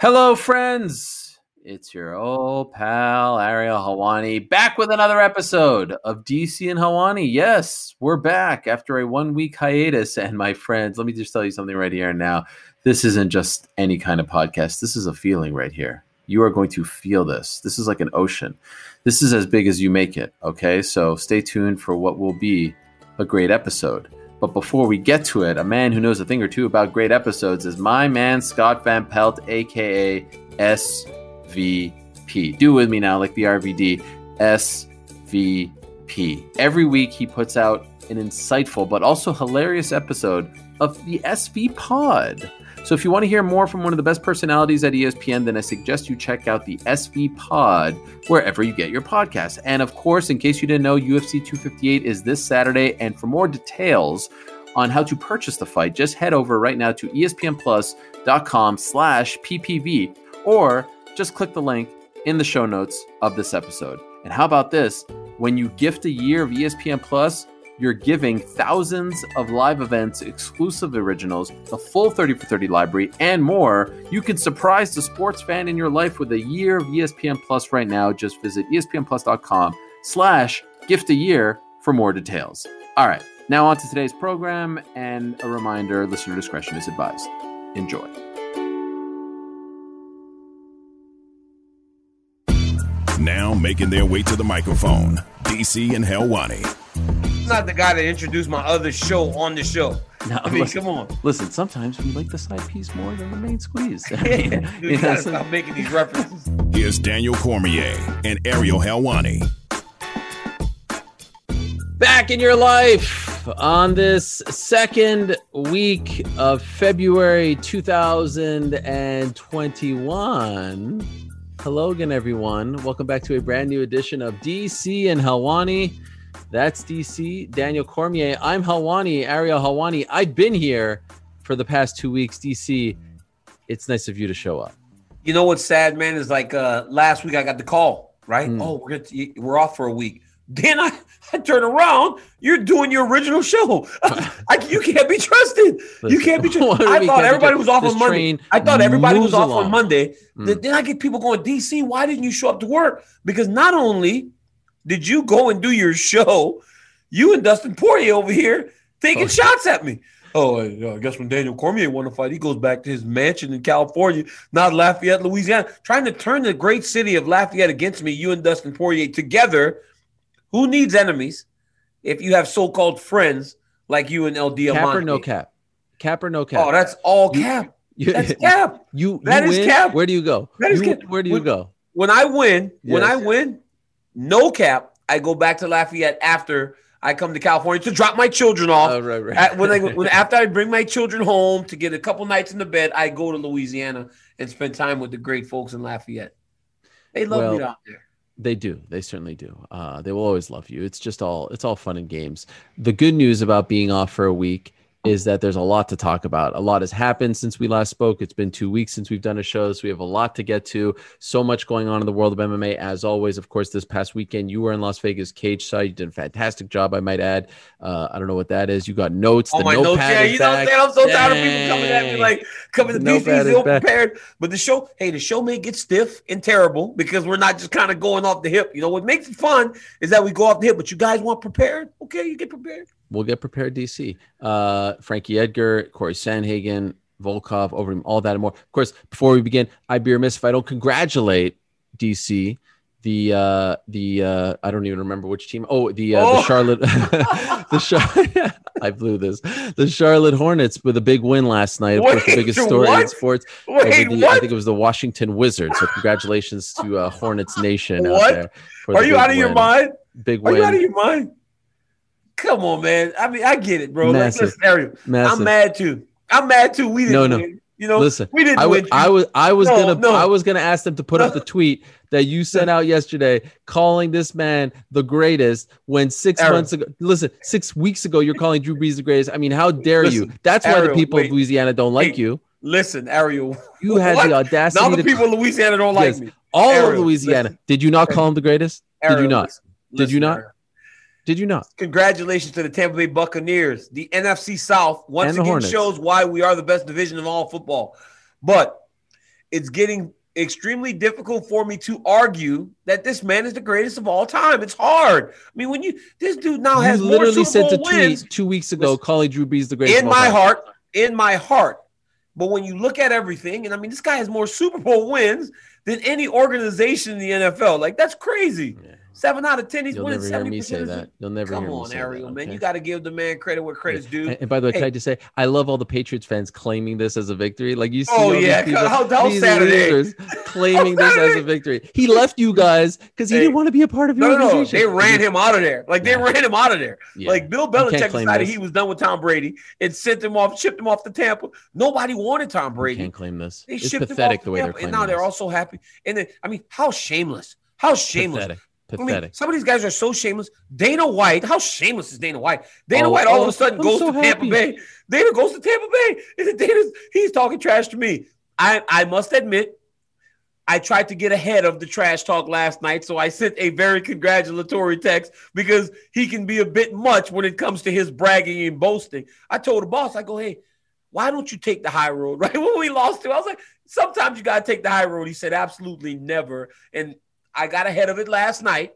Hello, friends. It's your old pal Ariel Helwani back with another episode of DC and Helwani. Yes, we're back after a one week hiatus. And my friends, let me just tell you something right here and now. This isn't just any kind of podcast. This is a feeling right here. You are going to feel this. This is like an ocean. This is as big as you make it. Okay, so stay tuned for what will be a great episode. But before we get to it, a man who knows a thing or two about great episodes is my man Scott Van Pelt, aka SVP. Do it with me now, like the RVD. SVP. Every week he puts out an insightful but also hilarious episode of the SV Pod. So if you want to hear more from one of the best personalities at ESPN, then I suggest you check out the SV Pod wherever you get your podcasts. And of course, in case you didn't know, UFC 258 is this Saturday. And for more details on how to purchase the fight, just head over right now to espnplus.com slash ppv or just click the link in the show notes of this episode. And how about this? When you gift a year of ESPN Plus, you're giving thousands of live events, exclusive originals, the full 30 for 30 library, and more. You can surprise the sports fan in your life with a year of ESPN Plus right now. Just visit espnplus.com slash gift a year for more details. All right, now on to today's program, and a reminder, listener discretion is advised. Enjoy. Now making their way to the microphone, DC and Helwani. I'm not the guy that introduced my other show on the show. Now, I mean, listen, come on. Listen, sometimes we like the side piece more than the main squeeze. I Dude, mean, you you know, gotta so- stop making these references. Here's Daniel Cormier and Ariel Helwani. back in your life on this second week of February 2021. Hello again, everyone. Welcome back to a brand new edition of DC and Helwani. That's DC, Daniel Cormier. I'm Helwani, Ariel Helwani. I've been here for the past two weeks. DC, it's nice of you to show up. You know what's sad, man? Is like uh last week I got the call, right? Hmm. Oh, we're gonna we're off for a week. Then I, I turn around, you're doing your original show. I, you can't be trusted. You can't be trusted. I thought to everybody was off on Monday. I thought everybody was off along. on Monday. Hmm. Then I get people going, DC, why didn't you show up to work? Because not only did you go and do your show, you and Dustin Poirier over here taking Oh. shots at me. Oh, uh, I guess when Daniel Cormier won the fight, he goes back to his mansion in California, not Lafayette, Louisiana, trying to turn the great city of Lafayette against me. You and Dustin Poirier together. Who needs enemies if you have so-called friends like you and El Diamante? Cap or no cap? Cap or no cap? Oh, that's all cap. You- That's cap. You That you is cap. Where do you go? That is cap. Where do you When- go? when I win, when I win, no cap, I go back to Lafayette after I come to California to drop my children off. Oh, right, right. At- when I when after I bring my children home to get a couple nights in the bed, I go to Louisiana and spend time with the great folks in Lafayette. They love Well, me down there. They do. They certainly do. Uh, they will always love you. It's just all it's all fun and games. The good news about being off for a week is that there's a lot to talk about. A lot has happened since we last spoke. It's been two weeks since we've done a show, so we have a lot to get to. So much going on in the world of MMA. As always, of course, this past weekend you were in Las Vegas cage side. You did a fantastic job, I might add. Uh, I don't know what that is. You got notes. Oh the my notes, notepad yeah, is you know what I'm saying? I'm so tired of people coming at me like coming to The notepad DC ill prepared. But the show, hey, the show may get stiff and terrible because we're not just kind of going off the hip. You know what makes it fun is that we go off the hip. But you guys want prepared? Okay, you get prepared. We'll get prepared, DC. Uh, Frankie Edgar, Corey Sandhagen, Volkov, Overeem, all that and more. Of course, before we begin, I'd be remiss if I don't congratulate DC. The uh, the uh, I don't even remember which team. Oh, the uh, the Oh. Charlotte, the Char- I blew this. The Charlotte Hornets with a big win last night. Of course, the biggest story what? in sports. Wait, the, I think it was the Washington Wizards. So congratulations to uh, Hornets Nation out there. for the Are you out of your mind? Big win. Are you out of your mind? Come on, man. I mean, I get it, bro. Like, listen, Ariel, massive. I'm mad too. I'm mad too. We didn't No, no. win. You know, Listen, we didn't I win. was, I was, I was No, gonna, no. I was gonna ask them to put up the tweet that you sent out yesterday, calling this man the greatest. When six Aaron. months ago, listen, six weeks ago, you're calling Drew Brees the greatest. I mean, how dare you? Listen, That's why the people wait. of Louisiana don't like you. Listen, Ariel. You had What? the audacity Now the people in Louisiana don't like Yes. me. all of Louisiana. listen. Did you not call him the greatest? Did you not? Did you not? Did you not? Congratulations to the Tampa Bay Buccaneers. The NFC South once again Hornets. shows why we are the best division of all football. But it's getting extremely difficult for me to argue that this man is the greatest of all time. It's hard. I mean, when you this dude now You has literally more sent a tweet two weeks ago calling Drew Brees the greatest in my time. heart, in my heart. But when you look at everything, and I mean, this guy has more Super Bowl wins than any organization in the NFL. Like that's crazy. Yeah. Seven out of ten, he's You'll winning never hear me say that. You'll never Come hear me on, say Ariel, that, man. You got to give the man credit where credit's due. And, and by the way, can Hey. I just say, I love all the Patriots fans claiming this as a victory. Like you see, Oh, all these how- how these Saturday? losers claiming this as a victory. He left you guys because he Hey. didn't want to be a part of your No, no, no. They ran him out of there. Like they Yeah. ran him out of there. Yeah. Like Bill Belichick decided this. he was done with Tom Brady and sent him off, shipped him off to Tampa. Nobody wanted Tom You Brady. can't claim this. They It's shipped pathetic him off the way they're claiming and now they're this. all so happy. And then, I mean, how shameless? How shameless? pathetic. I mean, some of these guys are so shameless. Dana White, how shameless is Dana White? Dana Oh, White all of oh, a sudden I'm goes so to Tampa. Bay. Dana goes to Tampa Bay. And Dana's he's talking trash to me. I I must admit, I tried to get ahead of the trash talk last night, so I sent a very congratulatory text because he can be a bit much when it comes to his bragging and boasting. I told the boss, I go, hey, why don't you take the high road? Right when we lost to, I was like, sometimes you gotta take the high road. He said, absolutely never. And I got ahead of it last night.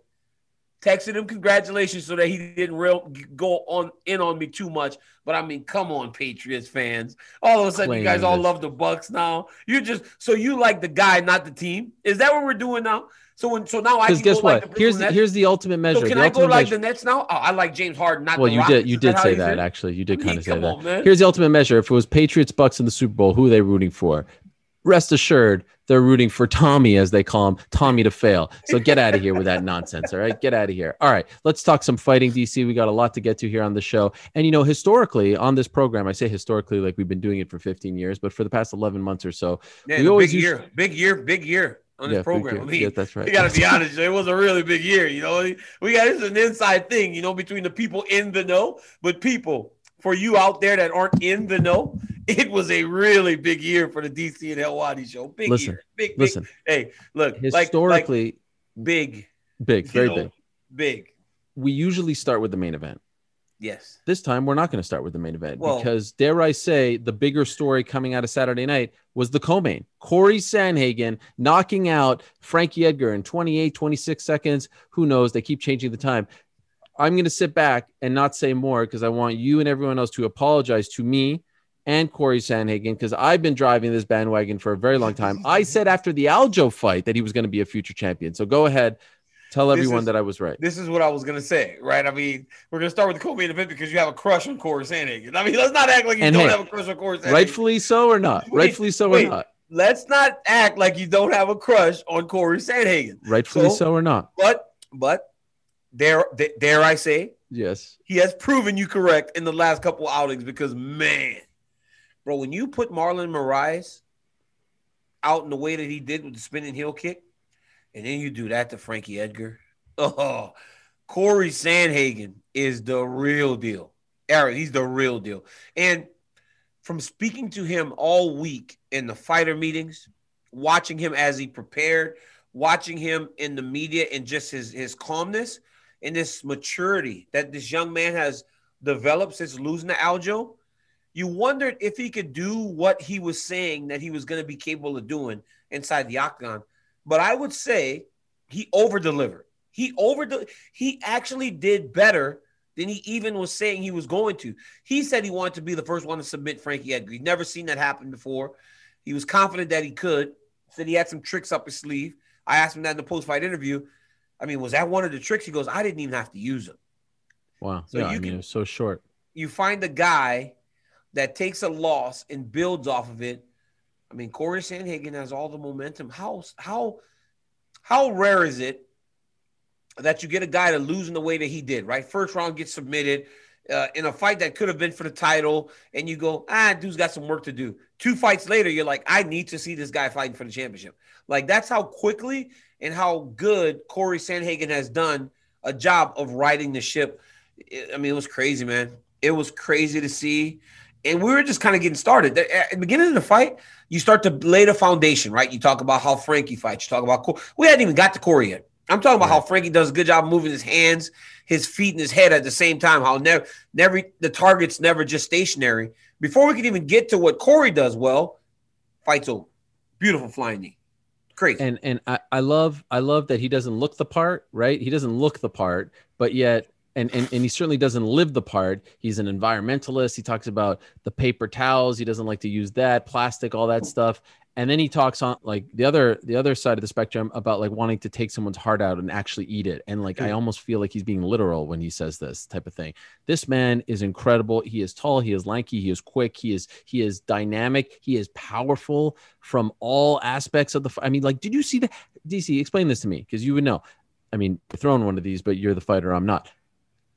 Texted him congratulations so that he didn't real go on in on me too much. But I mean, come on, Patriots fans! All of a sudden, you guys all love the Bucs now. You just so you like the guy, not the team. Is that what we're doing now? So when so now I Because can guess go like what? the here's the, here's the ultimate measure. So can the I go like measure. the Nets now? Oh, I like James Harden, not Well, the you Rockets. did. You Is that did say that actually. You did kind of say that. on. Here's the ultimate measure. If it was Patriots Bucs in the Super Bowl, who are they rooting for? Rest assured, they're rooting for Tommy, as they call him, Tommy to fail. So get out of here with that nonsense. All right, get out of here. All right, let's talk some fighting, DC. We got a lot to get to here on the show. And you know, historically on this program, I say historically like we've been doing it for 15 years, but for the past 11 months or so, Yeah, We always big year, big year, big year on this big program. mean, yeah, that's right. You got to be honest. It was a really big year. You know, we got this is an inside thing. You know, between the people in the know, but people for you out there that aren't in the know, it was a really big year for the DC and Helwani show. Big Listen, year, big, big. Listen, Hey, look, like, like historically, big, big, very know, big. big. We usually start with the main event. Yes. This time, we're not going to start with the main event Well- because, dare I say, the bigger story coming out of Saturday night was the co-main. Corey Sandhagen knocking out Frankie Edgar in 28, 26 seconds. Who knows? They keep changing the time. I'm going to sit back and not say more because I want you and everyone else to apologize to me and Corey Sandhagen because I've been driving this bandwagon for a very long time. I said after the Aljo fight that he was going to be a future champion. So go ahead, tell everyone is- that I was right. This is what I was gonna say, right? I mean, we're gonna start with the co-main event because you have a crush on Corey Sandhagen. I mean, let's not act like you And don't hey, have a crush on Corey Sandhagen. Rightfully so or not? Wait, Rightfully so wait. or not? Let's not act like you don't have a crush on Corey Sandhagen. Rightfully So- so or not? But, but, dare dare I say, Yes. he has proven you correct in the last couple outings because man, bro, when you put Marlon Moraes out in the way that he did with the spinning heel kick, and then you do that to Frankie Edgar, oh, Corey Sandhagen is the real deal. Eric, he's the real deal. And from speaking to him all week in the fighter meetings, watching him as he prepared, watching him in the media and just his his calmness and this maturity that this young man has developed since losing to Aljo, you wondered if he could do what he was saying that he was going to be capable of doing inside the octagon. But I would say he over delivered. He over he actually did better than he even was saying he was going to. He said he wanted to be the first one to submit Frankie Edgar. He'd never seen that happen before. He was confident that he could. Said he had some tricks up his sleeve. I asked him that in the post-fight interview. I mean, was that one of the tricks? He goes, I didn't even have to use them. Wow. So yeah, you I mean, can- it was so short. You find a guy that takes a loss and builds off of it. I mean, Corey Sandhagen has all the momentum. How how how rare is it that you get a guy to lose in the way that he did? Right, first round gets submitted uh, in a fight that could have been for the title, and you go, ah, dude's got some work to do. Two fights later, you're like, I need to see this guy fighting for the championship. Like that's how quickly and how good Corey Sandhagen has done a job of riding the ship. I mean, it was crazy, man. It was crazy to see. And we were just kind of getting started. At the beginning of the fight, you start to lay the foundation, right? You talk about how Frankie fights. You talk about Cor- we hadn't even got to Corey yet. I'm talking about how Frankie does a good job moving his hands, his feet, and his head at the same time. How never, never the target's never just stationary. Before we can even get to what Corey does well, fight's over. Beautiful flying knee. Crazy. and and I, I love I love that he doesn't look the part, right? He doesn't look the part, but yet and, and and he certainly doesn't live the part. He's an environmentalist. He talks about the paper towels. He doesn't like to use that, plastic, all that stuff. And then he talks on like the other the other side of the spectrum about like wanting to take someone's heart out and actually eat it. And like I hmm. almost feel like he's being literal when he says this type of thing. This man is incredible. He is tall, he is lanky, he is quick, he is he is dynamic, he is powerful from all aspects of the I mean like did you see that DC explain this to me because you would know. I mean, you're throwing one of these, but you're the fighter, I'm not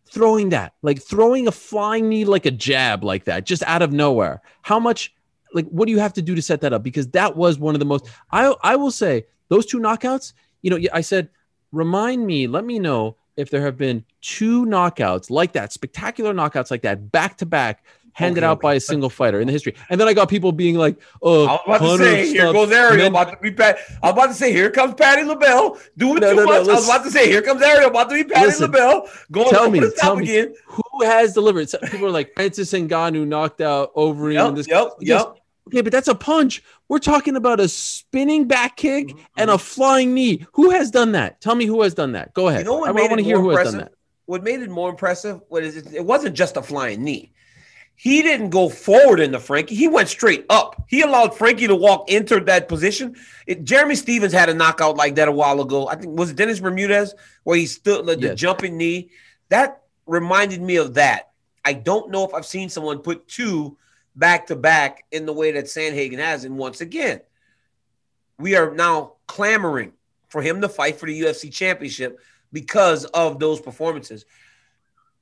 throwing that, like throwing a flying knee like a jab like that, just out of nowhere. How much, like, what do you have to do to set that up? Because that was one of the most. I I will say those two knockouts. You know, I said, remind me, let me know if there have been two knockouts like that, spectacular knockouts like that, back to back. Handed Okay, out okay. by a single fighter in the history, and then I got people being like, "Oh, I was about to say, here goes Ariel. then- about to be Pat. I was about to say, here comes Patti LaBelle. Doing No, too no, no, much. I was about to say, here comes Ariel. About to be Patti Listen. LaBelle. Going Tell me, the tell me. again. who has delivered?" So people are like, "Francis Ngannou knocked out Overeem." Yep, this yep, Yes. yep. Okay, but that's a punch. We're talking about a spinning back kick Mm-hmm, and a flying knee. Who has done that? Tell me who has done that. Go ahead. You know what I, made want to it hear more who has impressive? done that. What made it more impressive was it, it wasn't just a flying knee. He didn't go forward into Frankie. He went straight up. He allowed Frankie to walk into that position. It, Jeremy Stephens had a knockout like that a while ago. I think was it Dennis Bermudez where he stood like, the jumping knee. That reminded me of that. I don't know if I've seen someone put two back to back in the way that Sandhagen has. And once again, we are now clamoring for him to fight for the UFC championship because of those performances.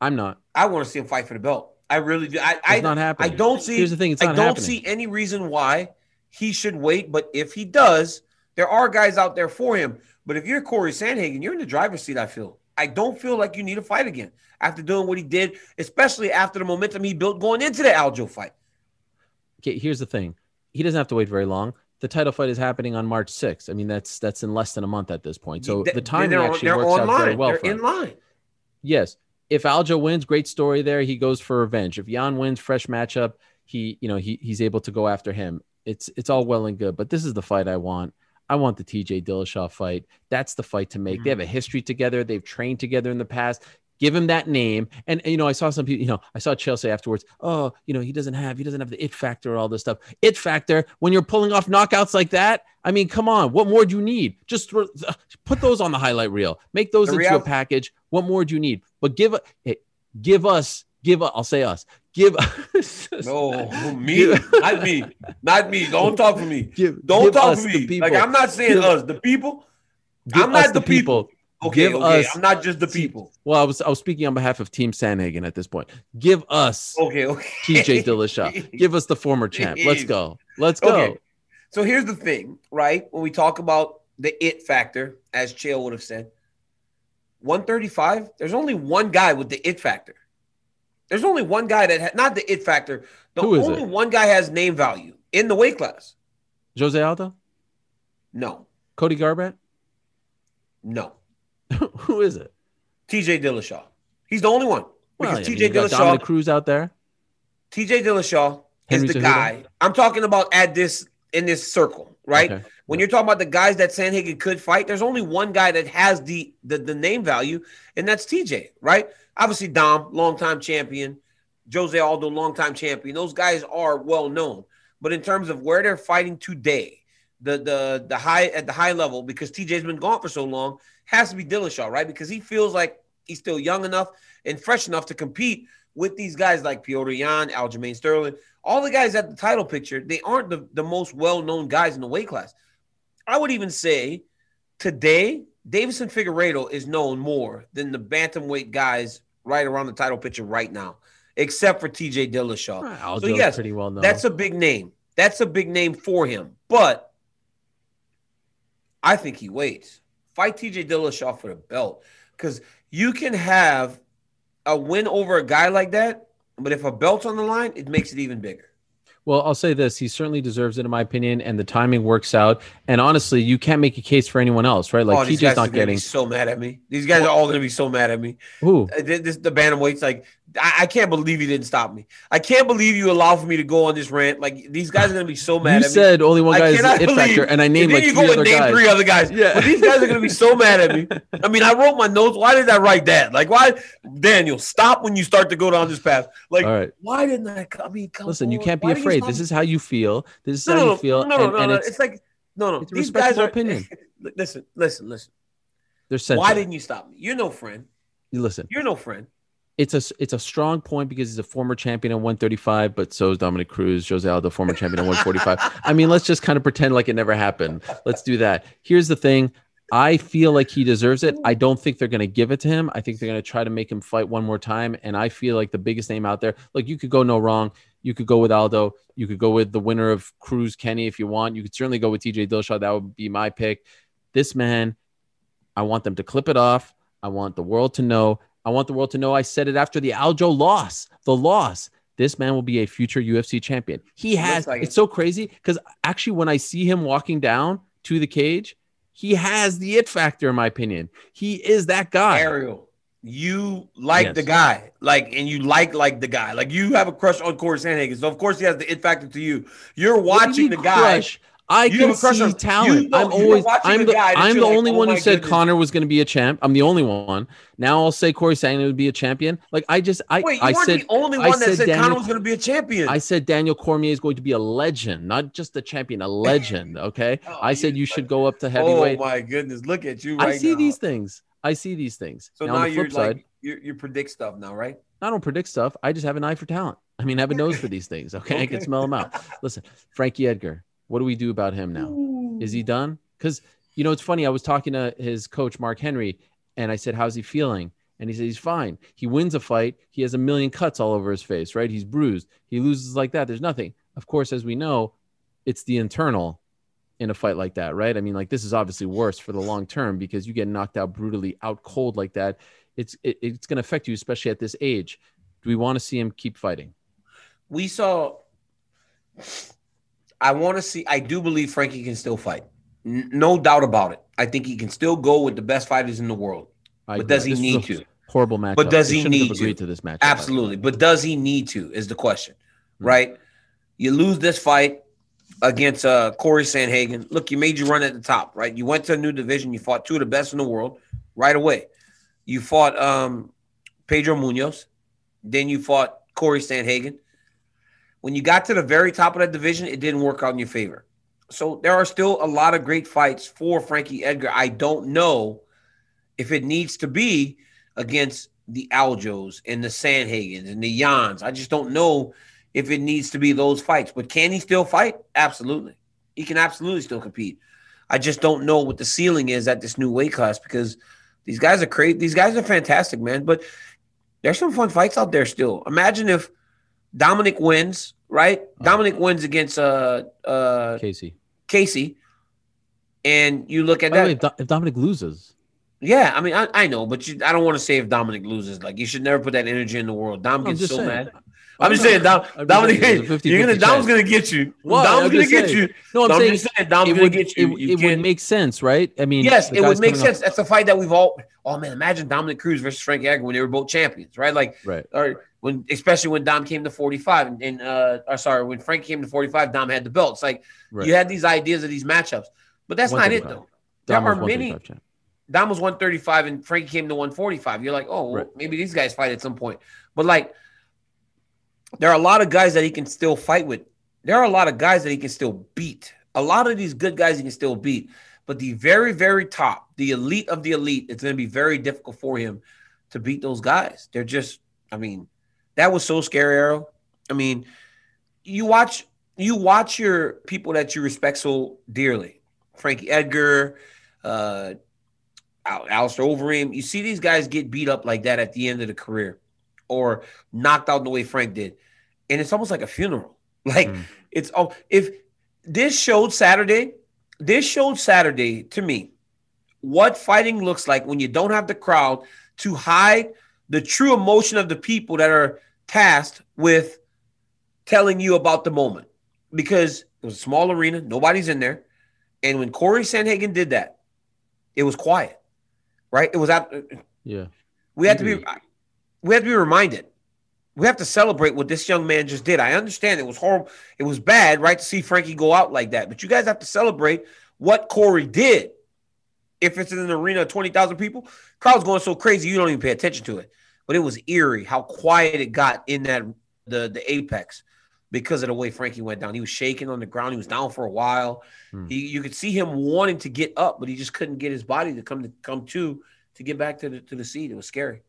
I'm not. I want to see him fight for the belt. I really do. I It's I, not I don't see. Here's the thing. It's I don't happening. see any reason why he should wait. But if he does, there are guys out there for him. But if you're Corey Sandhagen, you're in the driver's seat. I feel. I don't feel like you need to fight again after doing what he did, especially after the momentum he built going into the Aljo fight. Okay, here's the thing. He doesn't have to wait very long. The title fight is happening on March 6th. I mean, that's that's in less than a month at this point. So the timing actually they're works out very well They're for him. in line. yes if aljo wins great story there. He goes for revenge. If yan wins fresh matchup he you know he, he's able to go after him. It's it's all well and good but this is the fight i want. I want the tj dillashaw fight. That's the fight to make. They mm-hmm. have a history together. They've trained together in the past give him that name. And, you know i saw some people you know i saw chelsea afterwards. Oh you know he doesn't have he doesn't have the it factor all this stuff. It factor when you're pulling off knockouts like that i mean come on what more do you need? Just throw- uh, put those on the highlight reel. Make those The into a package. What more do you need? But give hey, give us give us i'll say us. Give us. No, me, not me, not me. Don't talk for me. give, Don't give talk for me. Like I'm not saying Give- us, the people. I'm not the people. Okay, Give okay. us- I'm not just the people. well i was i was speaking on behalf of team sandhagen at this point give us Okay, okay. tj dillashaw give us the former champ let's go let's go Okay. So here's the thing, right? When we talk about the it factor, as Chael would have said, 135, there's only one guy with the it factor. There's only one guy that had not the it factor. The Who is only it? one guy has name value in the weight class. jose aldo No, cody garbrandt no. who is it TJ Dillashaw. He's the only one. well, Because I TJ Dillashaw, dominic cruz out there TJ Dillashaw Henry is the Cejudo? guy. I'm talking about at this in this circle, right? Okay. When you're talking about the guys that Sandhagen could fight, there's only one guy that has the, the the name value, and that's TJ, right? Obviously, Dom, longtime champion, Jose Aldo, longtime champion. Those guys are well known. But in terms of where they're fighting today, the the the high at the high level, because TJ's been gone for so long, has to be Dillashaw, right? Because he feels like he's still young enough and fresh enough to compete with these guys like Petr Yan, Aljamain Sterling, all the guys at the title picture, they aren't the, the most well-known guys in the weight class. I would even say today, Davison Figueiredo is known more than the bantamweight guys right around the title picture right now, except for TJ Dillashaw. Aldo's so yes, pretty well known that's a big name. That's a big name for him. But I think he waits. Fight TJ Dillashaw for the belt. Because you can have a win over a guy like that, but if a belt's on the line, it makes it even bigger. Well, I'll say this: he certainly deserves it, in my opinion, and the timing works out. And honestly, you can't make a case for anyone else, right? Like oh, TJ's not getting so mad at me. These guys are all gonna be so mad at me. who. Uh, This, this the bantamweight's like I, I can't believe you didn't stop me. I can't believe you allowed for me to go on this rant. Like these guys are gonna be so mad You at me. said only one guy is the it factor, and I named and like three other name guys. three other guys. Yeah. But these guys are gonna be so mad at me. I mean, I wrote my notes. Why did I write that? Like, why, Daniel? Stop when you start to go down this path. Like, All right. why didn't I? I mean, come Listen, you can't be Why afraid. This is how you feel. This is no, how no, you feel. no, no, and, no, and no. it's, It's, like no, no. it's These guys are. opinion. listen, listen, listen. they're Why didn't you stop me? You're no friend. you listen? You're no friend. It's a it's a strong point because he's a former champion at 135, but so is Dominic Cruz, Jose Aldo, former champion at 145. I mean, let's just kind of pretend like it never happened. Let's do that. Here's the thing. I feel like he deserves it. I don't think they're going to give it to him. I think they're going to try to make him fight one more time. And I feel like the biggest name out there, like you could go no wrong. You could go with Aldo. You could go with the winner of Cruz Kenney if you want. You could certainly go with TJ Dillashaw. That would be my pick. This man, I want them to clip it off. I want the world to know. I want the world to know I said it after the Aljo loss. The loss. This man will be a future UFC champion. He has. like it. it's so crazy because actually, when I see him walking down to the cage, he has the it factor, in my opinion. He is that guy. Ariel, you like Yes. the guy, like, and you like like the guy, like you have a crush on Corey Sandhagen, so of course he has the it factor to you. You're watching the guy. I You can have a crush see on- talent. I'm always. I'm the. I'm the like, only "Oh one who said goodness." Conor was going to be a champ. I'm the only one. Now I'll say Corey Sandhagen would be a champion. Like I just. I. Wait, you I weren't said. the only I one that said Daniel- Conor was going to be a champion. I said Daniel Cormier is going to be a legend, not just a champion, a legend. Okay. Oh, I said you- should go up to oh heavyweight. oh my goodness, look at you! Right I see now. these things. I see these things. So now, now, you're side, like you you predict stuff now, right? I don't predict stuff. I just have an eye for talent. I mean, I have a nose for these things. Okay, I can smell them out. Listen, Frankie Edgar. What do we do about him now? Is he done? Because you know, it's funny. I was talking to his coach Mark Henry, and I said, "How's he feeling?" And he said he's fine. He wins a fight. He has a million cuts all over his face. Right? He's bruised. He loses like that. There's nothing. Of course, as we know, it's the internal in a fight like that, right? I mean, like this is obviously worse for the long term because you get knocked out brutally, out cold like that. It's it, it's going to affect you, especially at this age. Do we want to see him keep fighting? We saw. I want to see. I do believe Frankie can still fight. N- no doubt about it. I think he can still go with the best fighters in the world. I But agree. does he This need to? Horrible match. But does he shouldn't need to? agreed to this match? Absolutely. But does he need to? Is the question, Hmm. right? You lose this fight against uh, Corey Sandhagen. Look, you made you run at the top, right? You went to a new division. You fought two of the best in the world right away. You fought um, Pedro Munhoz. Then you fought Corey Sandhagen. When you got to the very top of that division, it didn't work out in your favor. So there are still a lot of great fights for Frankie Edgar. I don't know if it needs to be against the Aljos and the Sandhagens and the Yans. I just don't know if it needs to be those fights. But can he still fight? Absolutely. He can absolutely still compete. I just don't know what the ceiling is at this new weight class because these guys are crazy. These guys are fantastic, man. But there's some fun fights out there still. Imagine if Dominic wins, right? Dominic wins against uh uh Casey. Casey, and you look at By that. way, if, Do- if Dominic loses, Yeah, I mean, I, I know, but you, I don't want to say if Dominic loses. Like, you should never put that energy in the world. Dom I'm gets so saying. mad. I'm just saying, Dom, I'm Dominic, saying, it's a 50-50 you're gonna, Dom's gonna get you. What? Dom's I'm gonna get you. No, I'm saying just saying, Dom's it gonna would, get you. it, You it would make sense, right? I mean, yes, it would make sense. That's a fight that we've all. Oh man, imagine Dominic Cruz versus Frank Edgar when they were both champions, right? Like, right. or when, especially when Dom came to 45, and, and uh, or sorry, when Frank came to 45, Dom had the belt. It's like Right. you had these ideas of these matchups, but that's not it though. There Dom was are many. Dom was 135 and Frankie came to 145. You're like, oh, well, Right. maybe these guys fight at some point. But like, there are a lot of guys that he can still fight with. There are a lot of guys that he can still beat. A lot of these good guys he can still beat. But the very, very top, the elite of the elite, it's going to be very difficult for him to beat those guys. They're just, I mean, that was so scary, Arrow. I mean, you watch, you watch your people that you respect so dearly, Frankie Edgar, uh, Al- Alistair Overeem. You see these guys get beat up like that at the end of the career, or knocked out in the way Frank did, and it's almost like a funeral. Like Mm. it's oh, if this showed Saturday, this showed Saturday to me what fighting looks like when you don't have the crowd to hide the true emotion of the people that are tasked with telling you about the moment. Because it was a small arena, nobody's in there. And when Corey Sandhagen did that, it was quiet, right? It was at, Yeah. we had to be. We have to be reminded we have to celebrate what this young man just did. I understand it was horrible. It was bad, right, to see Frankie go out like that. But you guys have to celebrate what Corey did. If it's in an arena of 20,000 people, crowd's going so crazy you don't even pay attention to it. But it was eerie how quiet it got in that the the apex because of the way Frankie went down. He was shaking on the ground. He was down for a while. Hmm. He, you could see him wanting to get up, but he just couldn't get his body to come to come to to get back to the to the seat. It was scary.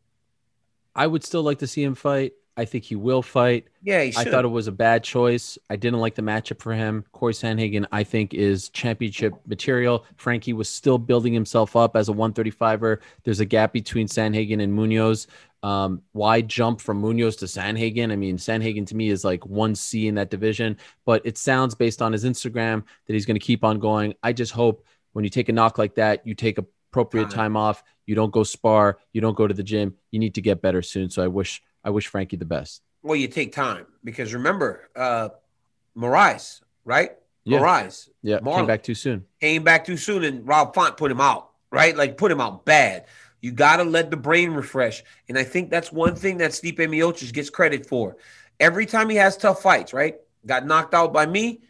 I would still like to see him fight. I think he will fight. Yeah, he I thought it was a bad choice. I didn't like the matchup for him. Corey Sandhagen, I think, is championship material. Frankie was still building himself up as a 135er. There's a gap between Sandhagen and Munhoz. Um, wide jump from Munhoz to Sandhagen. I mean, Sandhagen to me is like 1C in that division, but it sounds based on his Instagram that he's going to keep on going. I just hope when you take a knock like that, you take appropriate Time. time off. You don't go spar. You don't go to the gym. You need to get better soon. So I wish I wish Frankie the best. well, you take time because remember, uh Moraes, right? Yeah. Moraes Yeah, Marlon. came back too soon. came back too soon and Rob Font put him out, right? Like put him out bad. You got to let the brain refresh. And I think that's one thing that Stipe Miocic gets credit for. Every time he has tough fights, right? Got knocked out by me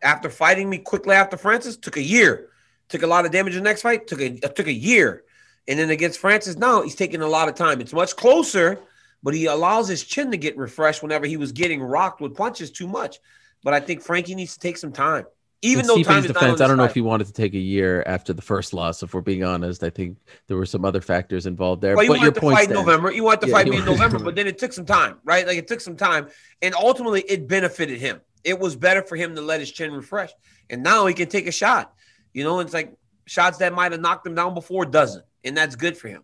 after fighting me quickly after Francis, took a year. Took a lot of damage in the next fight, took a uh, took a year. And then against Francis, now he's taking a lot of time. It's much closer, but he allows his chin to get refreshed whenever he was getting rocked with punches too much. But I think Frankie needs to take some time. Even In though time defense, I don't know if he wanted to take a year after the first loss. If we're being honest, I think there were some other factors involved there. Well, you but your wanted to point fight in. November. You wanted to Yeah, fight me in November, but then it took some time, right? Like it took some time, and ultimately it benefited him. It was better for him to let his chin refresh, and now he can take a shot. You know, it's like shots that might have knocked him down before doesn't, and that's good for him.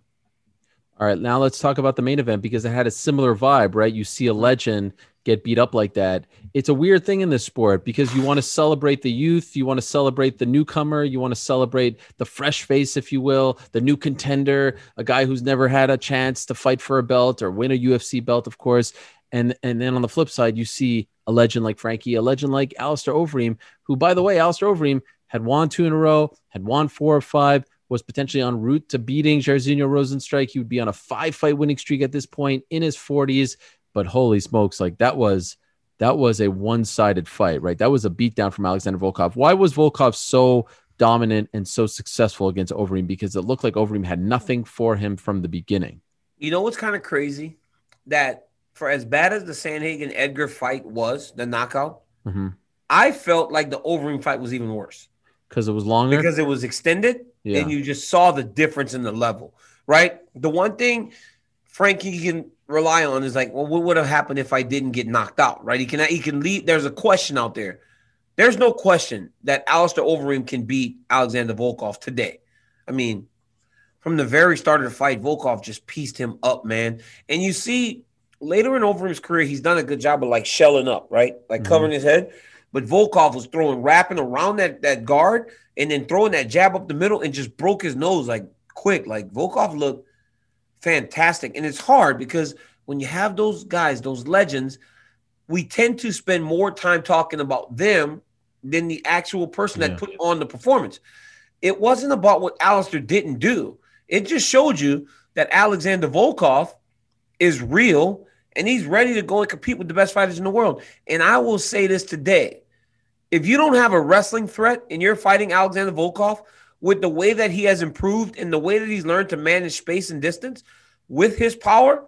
All right, now let's talk about the main event because it had a similar vibe, right? You see a legend get beat up like that. It's a weird thing in this sport because you want to celebrate the youth, you want to celebrate the newcomer, you want to celebrate the fresh face, if you will, the new contender, a guy who's never had a chance to fight for a belt or win a UFC belt, of course. And and then on the flip side, you see a legend like Frankie, a legend like Alistair Overeem, who, by the way, Alistair Overeem had won two in a row, had won four or five, was potentially en route to beating Jairzinho Rozenstruik. He would be on a five fight winning streak at this point in his 40s. But holy smokes, like that was that was a one-sided fight, right? That was a beatdown from Alexander Volkov. Why was Volkov so dominant and so successful against Overeem? Because it looked like Overeem had nothing for him from the beginning. You know what's kind of crazy? That for as bad as the Sandhagen Edgar fight was, the knockout, Mhm. I felt like the Overeem fight was even worse. Because it was longer. because it was extended Yeah. and you just saw the difference in the level, right? The one thing Frankie can rely on is like, well, what would have happened if I didn't get knocked out, right? He can he can lead. There's a question out there. There's no question that Alistair Overeem can beat Alexander Volkov today. I mean, from the very start of the fight, Volkov just pieced him up, man. And you see later in Overeem's career, he's done a good job of like shelling up, right? Like Mhm. covering his head. But Volkov was throwing, wrapping around that that guard, and then throwing that jab up the middle, and just broke his nose like quick. Like Volkov looked fantastic, and it's hard because when you have those guys, those legends, we tend to spend more time talking about them than the actual person Yeah. that put on the performance. It wasn't about what Alistair didn't do. It just showed you that Alexander Volkov is real and he's ready to go and compete with the best fighters in the world. And I will say this today. If you don't have a wrestling threat and you're fighting Alexander Volkov with the way that he has improved and the way that he's learned to manage space and distance with his power,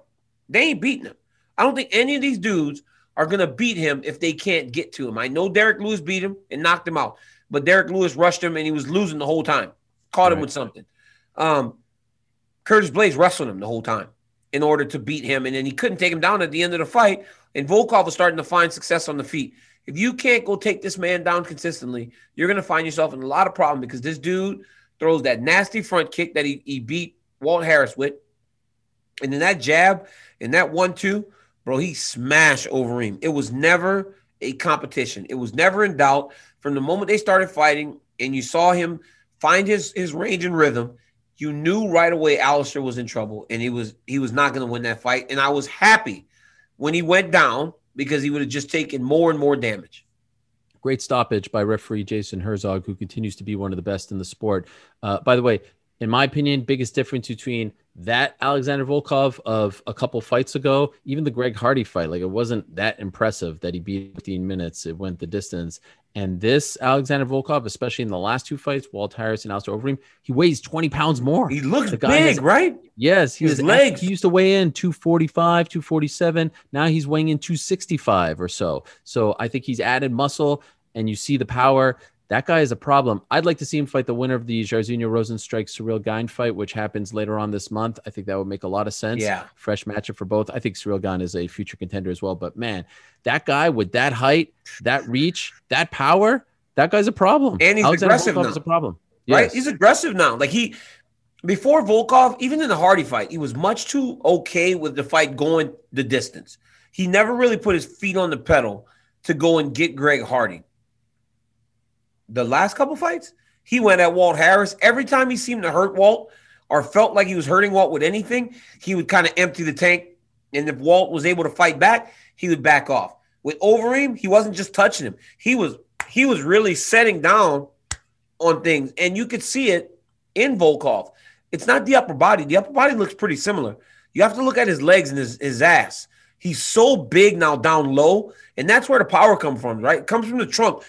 they ain't beating him. I don't think any of these dudes are going to beat him if they can't get to him. I know Derrick Lewis beat him and knocked him out, but Derrick Lewis rushed him and he was losing the whole time. Caught him with something. Um, Curtis Blaydes wrestled him the whole time in order to beat him, and then he couldn't take him down at the end of the fight. And Volkov was starting to find success on the feet. If you can't go take this man down consistently, you're going to find yourself in a lot of problem because this dude throws that nasty front kick that he, he beat Walt Harris with. And then that jab and that one two, bro, he smashed Overeem. It was never a competition. It was never in doubt. From the moment they started fighting and you saw him find his his range and rhythm, you knew right away Alistair was in trouble and he was he was not going to win that fight. And I was happy when he went down because he would have just taken more and more damage. Great stoppage by referee Jason Herzog, who continues to be one of the best in the sport. Uh, by the way, in my opinion, biggest difference between that Alexander Volkov of a couple fights ago, even the Greg Hardy fight, like it wasn't that impressive that he beat 15 minutes. It went the distance. And this Alexander Volkov, especially in the last two fights, Walt Harris and Alistair Overeem, he weighs 20 pounds more. He looks The big, has- right? Yes, he His was legs. He used to weigh in 245, 247. Now he's weighing in 265 or so. So I think he's added muscle and you see the power. That guy is a problem. I'd like to see him fight the winner of the Jairzinho Rozenstruik Ciryl Gane fight, which happens later on this month. I think that would make a lot of sense. Yeah. Fresh matchup for both. I think Ciryl Gane is a future contender as well. But man, that guy with that height, that reach, that power, that guy's a problem. And he's Alexander aggressive Volkov now. is a problem. Right? He's aggressive now. Like he before Volkov, even in the Hardy fight, he was much too okay with the fight going the distance. He never really put his feet on the pedal to go and get Greg Hardy. The last couple fights, he went at Walt Harris. Every time he seemed to hurt Walt or felt like he was hurting Walt with anything, he would kind of empty the tank. And if Walt was able to fight back, he would back off. With Overeem, he wasn't just touching him. He was he was really setting down on things, and you could see it in Volkov. It's not the upper body. The upper body looks pretty similar. You have to look at his legs and his, his ass. He's so big now down low, and that's where the power comes from, right? It comes from the trunk.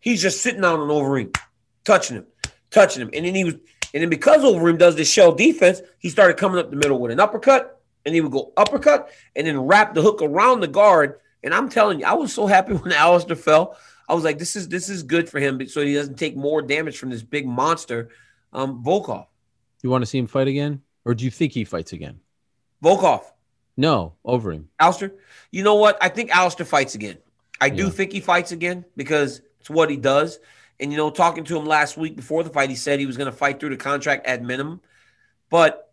He's just sitting down on Overeem, touching him, touching him. And then he was, and then because Overeem does this shell defense, he started coming up the middle with an uppercut, and he would go uppercut and then wrap the hook around the guard. And I'm telling you, I was so happy when Alistair fell. I was like, this is this is good for him so he doesn't take more damage from this big monster, um, Volkov. You want to see him fight again? Or do you think he fights again? Volkov. No, Overeem. Alistair, you know what? I think Alistair fights again. I do Yeah. think he fights again because it's what he does. And you know, talking to him last week before the fight, he said he was going to fight through the contract at minimum. But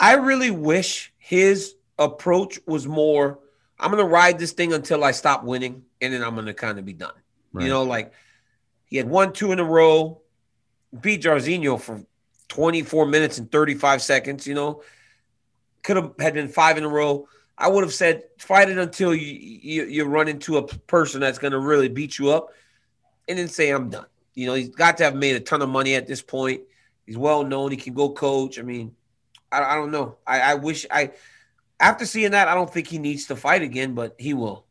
I really wish his approach was more I'm going to ride this thing until I stop winning and then I'm going to kind of be done. Right. You know, like he had one, two in a row, beat Jairzinho for 24 minutes and 35 seconds, you know. Could have had been five in a row. I would have said fight it until you you, you run into a person that's going to really beat you up and then say I'm done. You know, he's got to have made a ton of money at this point. He's well known. He can go coach. I mean, I, I don't know. I, I wish I after seeing that, I don't think he needs to fight again, but he will.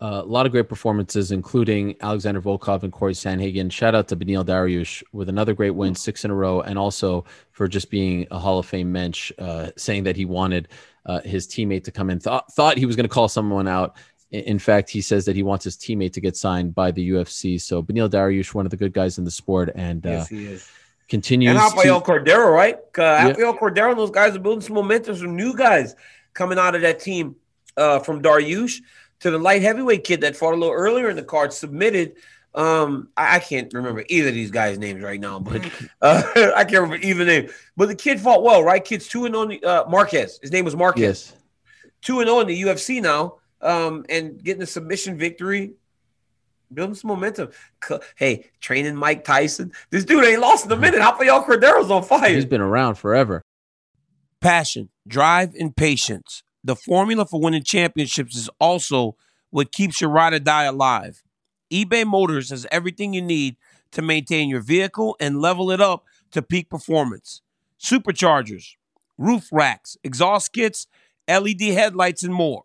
Uh, a lot of great performances, including Alexander Volkov and Corey Sandhagen. Shout out to Beneil Dariush with another great win, six in a row, and also for just being a Hall of Fame mensch, uh, saying that he wanted uh, his teammate to come in. Thought thought he was going to call someone out. In fact, he says that he wants his teammate to get signed by the UFC. So Beneil Dariush, one of the good guys in the sport, and uh, he is. continues. And Rafael to, Cordeiro, right? Uh, Yeah. Rafael Cordeiro and those guys are building some momentum, some new guys coming out of that team uh, from Dariush to the light heavyweight kid that fought a little earlier in the card, submitted. Um, I, I can't remember either of these guys' names right now, but uh, I can't remember either name. But the kid fought well, right? Kid's two and on uh, Marquez. His name was Marquez. yes, Two and zero in the UFC now, um, and getting a submission victory. Building some momentum. Hey, training Mike Tyson. This dude ain't lost in a minute. How y'all Cordeiro's on fire. he's been around forever. Passion, drive, and patience. The formula for winning championships is also what keeps your ride or die alive. eBay Motors has everything you need to maintain your vehicle and level it up to peak performance. Superchargers, roof racks, exhaust kits, LED headlights, and more.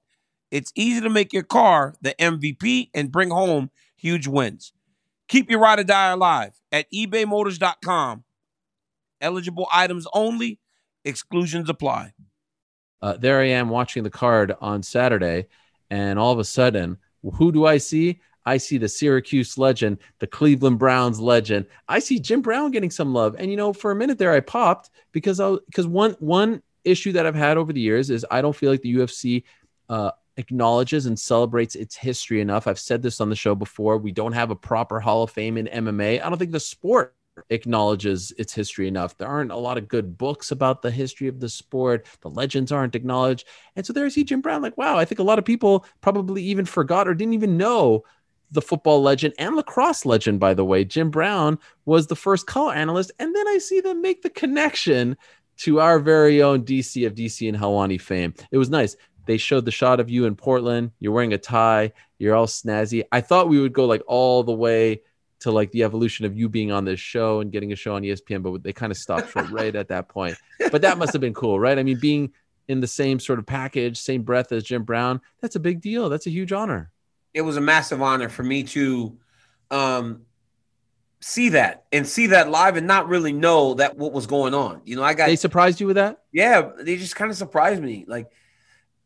it's easy to make your car the MVP and bring home huge wins. Keep your ride or die alive at ebaymotors.com. Eligible items only, exclusions apply. uh, there I am watching the card on Saturday, and all of a sudden, who do I see? I see the Syracuse legend, the Cleveland Browns legend. I see Jim Brown getting some love, and you know, for a minute there, I popped because I because one one issue that I've had over the years is I don't feel like the UFC uh, acknowledges and celebrates its history enough. I've said this on the show before. We don't have a proper Hall of Fame in MMA. I don't think the sport acknowledges its history enough. There aren't a lot of good books about the history of the sport. The legends aren't acknowledged. And so there I see Jim Brown like, wow, I think a lot of people probably even forgot or didn't even know the football legend and lacrosse legend, by the way. Jim Brown was the first color analyst. And then I see them make the connection to our very own DC of DC and Helwani fame. It was nice. They showed the shot of you in Portland. You're wearing a tie. You're all snazzy. I thought we would go like all the way to like the evolution of you being on this show and getting a show on ESPN, but they kind of stopped short right at that point. But that must have been cool, right? I mean, being in the same sort of package, same breath as Jim Brown, that's a big deal. That's a huge honor. It was a massive honor for me to um, see that and see that live and not really know that what was going on. You know, I got They surprised you with that? yeah, they just kind of surprised me. Like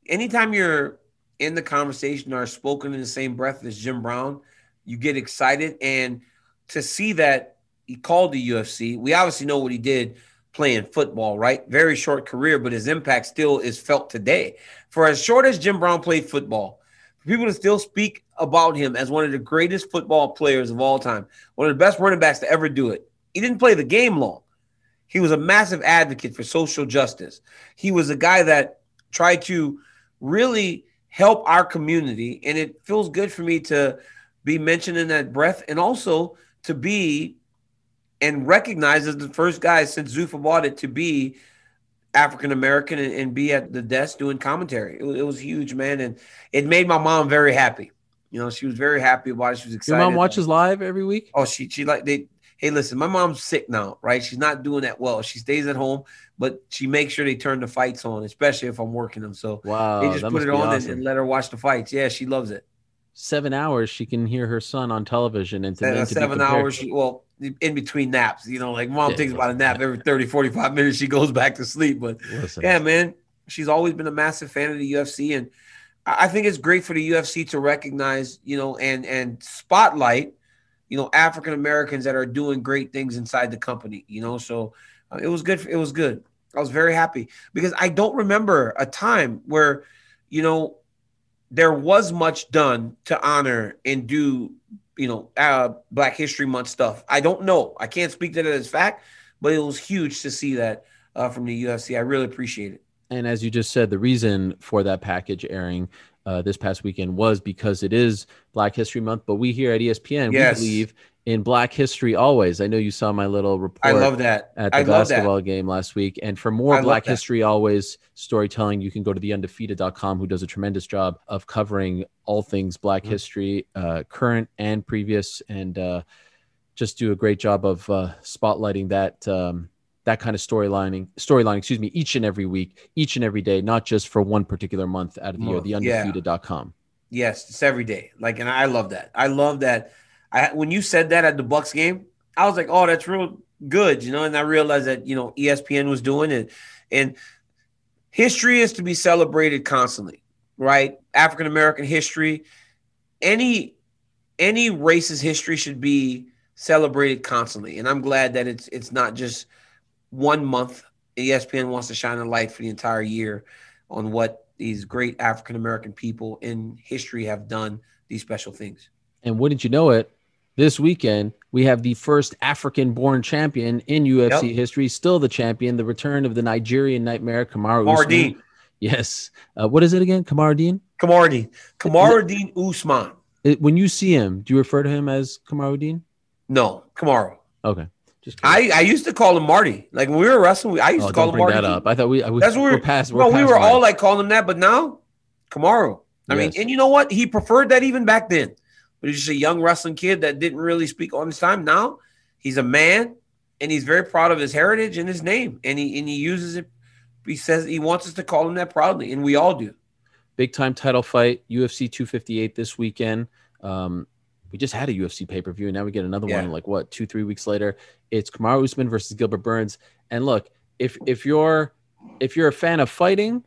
anytime you're in the conversation or spoken in the same breath as Jim Brown, you get excited. And to see that he called the UFC, we obviously know what he did playing football, right? Very short career, but his impact still is felt today. For as short as Jim Brown played football, for people to still speak about him as one of the greatest football players of all time, one of the best running backs to ever do it. He didn't play the game long. He was a massive advocate for social justice. He was a guy that tried to really help our community. And it feels good for me to be mentioned in that breath and also to be and recognized as the first guy since Zuffa bought it to be African American and, and, be at the desk doing commentary. It, it, was huge, man. And it made my mom very happy. You know, she was very happy about it. She was excited. Your mom watches live every week? Oh, she she like they hey, listen, my mom's sick now, right? She's not doing that well. She stays at home, but she makes sure they turn the fights on, especially if I'm working them. So wow, they just put it on awesome. and, and, let her watch the fights. Yeah, she loves it. Seven hours, she can hear her son on television, and to, seven, seven hours. She, well, in between naps, you know, like mom yeah, takes about a nap every 30, 45 minutes. She goes back to sleep. But listen. yeah, man, she's always been a massive fan of the UFC, and I think it's great for the UFC to recognize, you know, and and spotlight you know, African Americans that are doing great things inside the company, you know. So uh, it was good. It was good. I was very happy because I don't remember a time where, you know, there was much done to honor and do, you know, uh, Black History Month stuff. I don't know. I can't speak to that as fact, but it was huge to see that uh, from the UFC. I really appreciate it. And as you just said, the reason for that package airing uh, this past weekend was because it is Black History Month. But we here at ESPN, yes. we believe in Black History always. I know you saw my little report. I love that at the I basketball game last week. And for more I Black History always storytelling, you can go to theundefeated.com, who does a tremendous job of covering all things Black mm-hmm. history, uh, current and previous, and uh, just do a great job of uh, spotlighting that. Um, that kind of storylining storyline excuse me each and every week each and every day not just for one particular month out of the year the undefeated.com yeah. yes it's every day. Like and i love that. I love that. I when you said that at the bucks game i was like oh that's real good you know and i realized that you know espn was doing it. And history is to be celebrated constantly right? African american history any any race's history should be celebrated constantly. And i'm glad that it's it's not just one month, ESPN wants to shine a light for the entire year on what these great African American people in history have done these special things. And wouldn't you know it? This weekend, we have the first African born champion in UFC yep. history, still the champion, the return of the Nigerian nightmare, Kamaru Usman. Yes. Uh, what is it again? Kamaruddin? Kamaruddin. Kamaruddin Usman. when you see him, do you refer to him as Kamaruddin? No, Kamaru. Okay. Just I, I used to call him Marty. Like when we were wrestling, I used oh, to call him Marty. that up. I thought we. I was, That's we were, past. Well, past we were Marty. all like calling him that, but now Kamaru. I yes. mean, and you know what? He preferred that even back then. But he's just a young wrestling kid that didn't really speak on his time. Now he's a man, and he's very proud of his heritage and his name, and he and he uses it. He says he wants us to call him that proudly, and we all do. Big time title fight, UFC 258 this weekend. Um, we just had a UFC pay per view, and now we get another yeah. one. Like what, two, three weeks later? It's Kamaru Usman versus Gilbert Burns. And look, if if you're if you're a fan of fighting,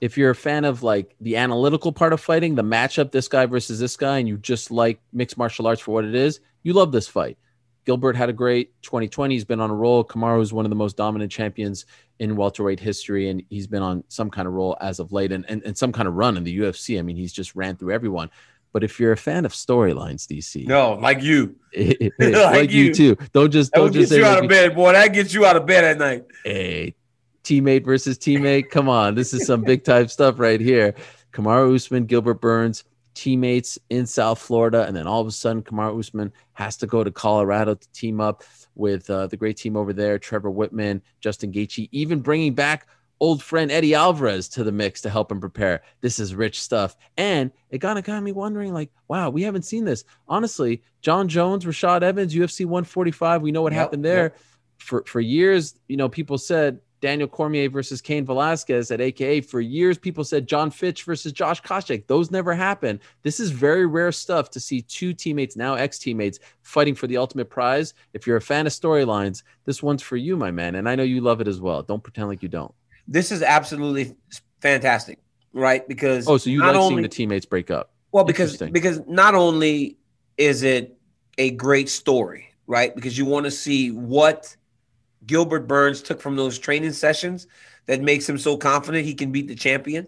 if you're a fan of like the analytical part of fighting, the matchup, this guy versus this guy, and you just like mixed martial arts for what it is, you love this fight. Gilbert had a great 2020. He's been on a roll. Kamaru is one of the most dominant champions in welterweight history, and he's been on some kind of roll as of late and, and, and some kind of run in the UFC. I mean, he's just ran through everyone. But if you're a fan of storylines, DC, No, like you. like, Like you. you. too. Don't just That don't just get you out of bed, boy. That gets you out of bed at night. hey, teammate versus teammate. Come on, this is some big time stuff right here. Kamaru Usman, Gilbert Burns, teammates in South Florida, and then all of a sudden, Kamaru Usman has to go to Colorado to team up with uh, the great team over there, Trevor Wittman, Justin Gaethje, even bringing back old friend Eddie Alvarez to the mix to help him prepare. This is rich stuff, and it kind of got me wondering, like, wow, we haven't seen this. Honestly, Jon Jones, Rashad Evans, UFC 145. We know what Yep, happened there for for years, you know, people said Daniel Cormier versus Cain Velasquez at AKA. For years, people said Jon Fitch versus Josh Koscheck. Those never happened. This is very rare stuff to see two teammates, now ex teammates, fighting for the ultimate prize. If you're a fan of storylines, this one's for you, my man. And I know you love it as well. Don't pretend like you don't. This is absolutely fantastic, right? Because Oh, so you not like only, seeing the teammates break up? well because because not only is it a great story, right? Because you want to see what Gilbert Burns took from those training sessions that makes him so confident he can beat the champion,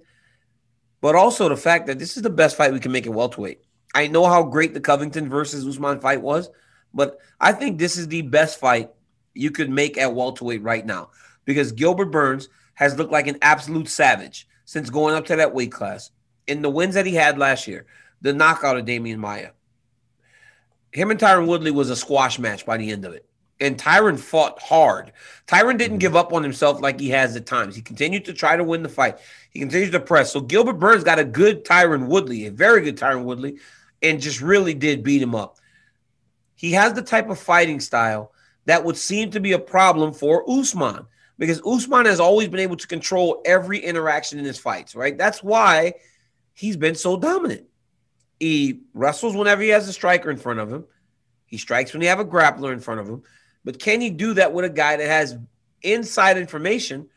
but also the fact that this is the best fight we can make at welterweight. I know how great the Covington versus Usman fight was, but I think this is the best fight you could make at welterweight right now because Gilbert Burns has looked like an absolute savage since going up to that weight class. In the wins that he had last year, the knockout of Demian Maia, him and Tyron Woodley was a squash match by the end of it. And Tyron fought hard. Tyron didn't mm-hmm. give up on himself like he has at times. He continued to try to win the fight. He continued to press. So Gilbert Burns got a good Tyron Woodley, a very good Tyron Woodley, and just really did beat him up. He has the type of fighting style that would seem to be a problem for Usman because Usman has always been able to control every interaction in his fights, right? That's why he's been so dominant. He wrestles whenever he has a striker in front of him. He strikes when he have a grappler in front of him. But can he do that with a guy that has inside information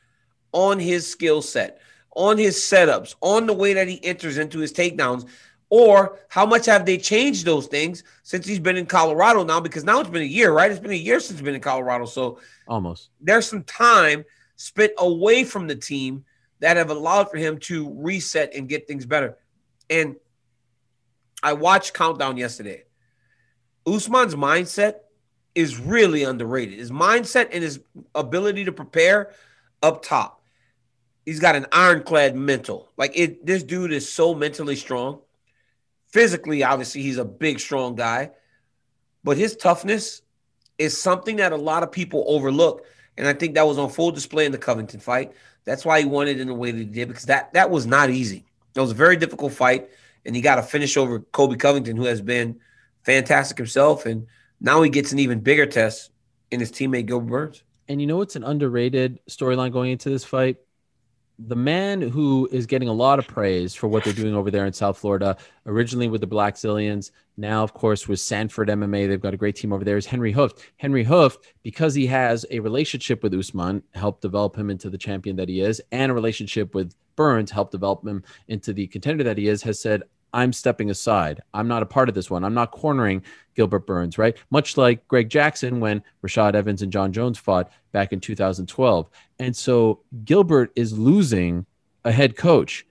on his skill set, on his setups, on the way that he enters into his takedowns? Or how much have they changed those things since he's been in Colorado now? Because now it's been a year, right? It's been a year since he's been in Colorado. So Almost. there's some time spent away from the team that have allowed for him to reset and get things better. And I watched Countdown yesterday. Usman's mindset is really underrated. His mindset and his ability to prepare up top. He's got an ironclad mental. Like it, this dude is so mentally strong. Physically, obviously, he's a big, strong guy, but his toughness is something that a lot of people overlook. And I think that was on full display in the Covington fight. That's why he won it in the way that he did, because that that was not easy. It was a very difficult fight, and he got a finish over Colby Covington, who has been fantastic himself. And now he gets an even bigger test in his teammate Gilbert Burns. And you know what's an underrated storyline going into this fight? The man who is getting a lot of praise for what they're doing over there in South Florida, originally with the Blackzilians, now, of course, with Sanford MMA, they've got a great team over there, is Henry Hooft. Henry Hooft, because he has a relationship with Usman, helped develop him into the champion that he is, and a relationship with Burns, helped develop him into the contender that he is, has said, I'm stepping aside. I'm not a part of this one. I'm not cornering Gilbert Burns, right? Much like Greg Jackson when Rashad Evans and John Jones fought back in 2012. And so Gilbert is losing a head coach.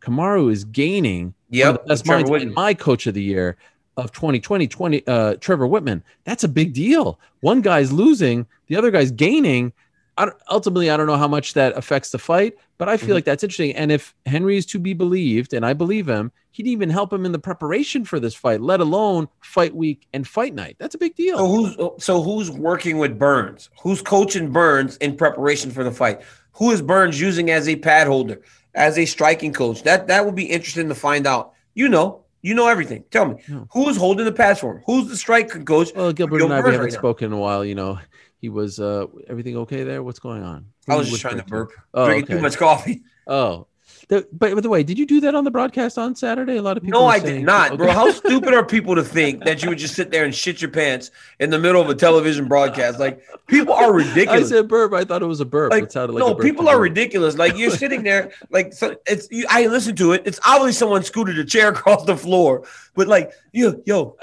Kamaru is gaining one Yep, the best minds Wittman. and my coach of the year of 2020, 20, uh, Trevor Wittman. That's a big deal. One guy's losing, the other guy's gaining. I don't, ultimately, I don't know how much that affects the fight, but I feel Mhm. like that's interesting. And if Henry is to be believed, and I believe him, he'd even help him in the preparation for this fight, let alone fight week and fight night. That's a big deal. So who's so who's working with Burns? Who's coaching Burns in preparation for the fight? Who is Burns using as a pad holder, as a striking coach? That that would be interesting to find out. You know, you know everything. Tell me, No. who is holding the pads for him? Who's the striking coach? Well, Gilbert and I, we haven't right spoken in a while. You know, he was uh everything okay there? What's going on? Who I was just trying to burp, Oh, drinking okay. too much coffee. Oh, The- but by the way, did you do that on the broadcast on Saturday? A lot of people. No, I saying- did not, bro. How stupid are people to think that you would just sit there and shit your pants in the middle of a television broadcast? Like people are ridiculous. I said burp. I thought it was a burp. like, it sounded like no, people are me. ridiculous. Like you're sitting there, like so it's. You, I listened to it. It's obviously someone scooted a chair across the floor, but like, yo, yo,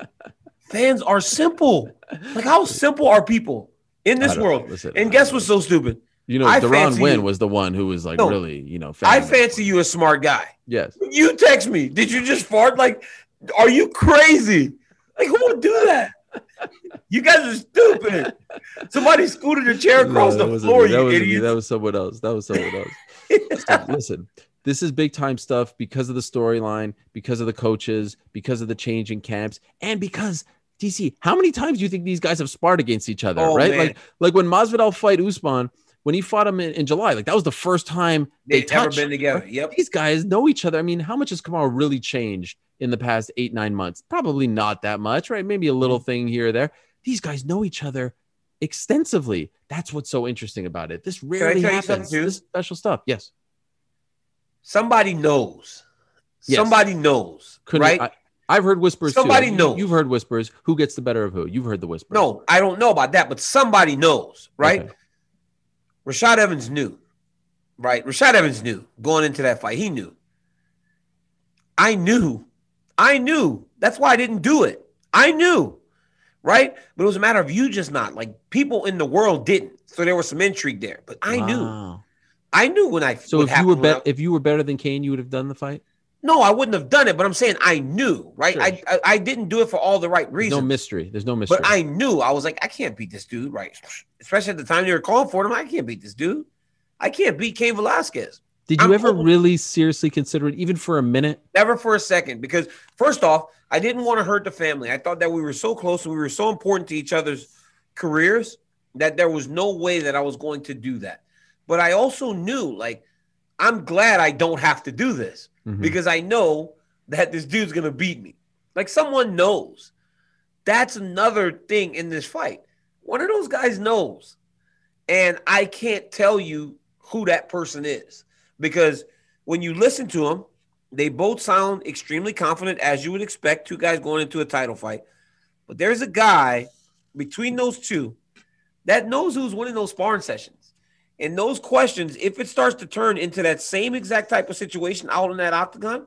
fans are simple. Like, how simple are people in this world? And guess what's so stupid? You know, I Deron Winn you- was the one who was like No, really, you know. I fancy you a smart guy. Yes. You text me. Did you just fart? Like Are you crazy? Like, who would do that? You guys are stupid. Somebody scooted a chair across No, the floor, me. That you me. idiots. That was someone else. That was someone else. Listen, listen, this is big time stuff because of the storyline, because of the coaches, because of the change in camps, and because DC. How many times do you think these guys have sparred against each other? Oh, right? man. Like, like when Masvidal fight Usman, when he fought him in, in July, like that was the first time they They've never been together. Yep. These guys know each other. I mean, how much has Kamaru really changed in the past eight, nine months? Probably not that much, right? Maybe a little mm-hmm. thing here or there. These guys know each other extensively. That's what's so interesting about it. This rarely happens. This special stuff. Yes. Somebody knows. Yes. Somebody knows. Couldn't- right? I, I've heard whispers. Somebody too. Knows. You've heard whispers. Who gets the better of who? You've heard the whispers. no, I don't know about that, but somebody knows, right? Okay. Rashad Evans knew, right? Rashad Evans knew going into that fight. He knew. I knew. I knew. That's why I didn't do it. I knew, right? But it was a matter of you just not. Like people in the world didn't. So there was some intrigue there. But I knew. I knew when I. So if you were bet, I- if you were better than Cain, you would have done the fight. No, I wouldn't have done it. But I'm saying I knew, right? Sure. I, I I didn't do it for all the right reasons. no mystery. There's no mystery. But I knew I was like, I can't beat this dude, right? Especially at the time they were calling for him. I can't beat this dude. I can't beat Cain Velasquez. Did you I'm ever really seriously consider it, even for a minute? Never for a second. Because first off, I didn't want to hurt the family. I thought that we were so close and we were so important to each other's careers that there was no way that I was going to do that. But I also knew, like, I'm glad I don't have to do this Mhm. because I know that this dude's gonna beat me. Like someone knows. That's another thing in this fight. One of those guys knows. And I can't tell you who that person is because when you listen to them, they both sound extremely confident, as you would expect, two guys going into a title fight. But there's a guy between those two that knows who's winning those sparring sessions. And those questions, if it starts to turn into that same exact type of situation out in that octagon,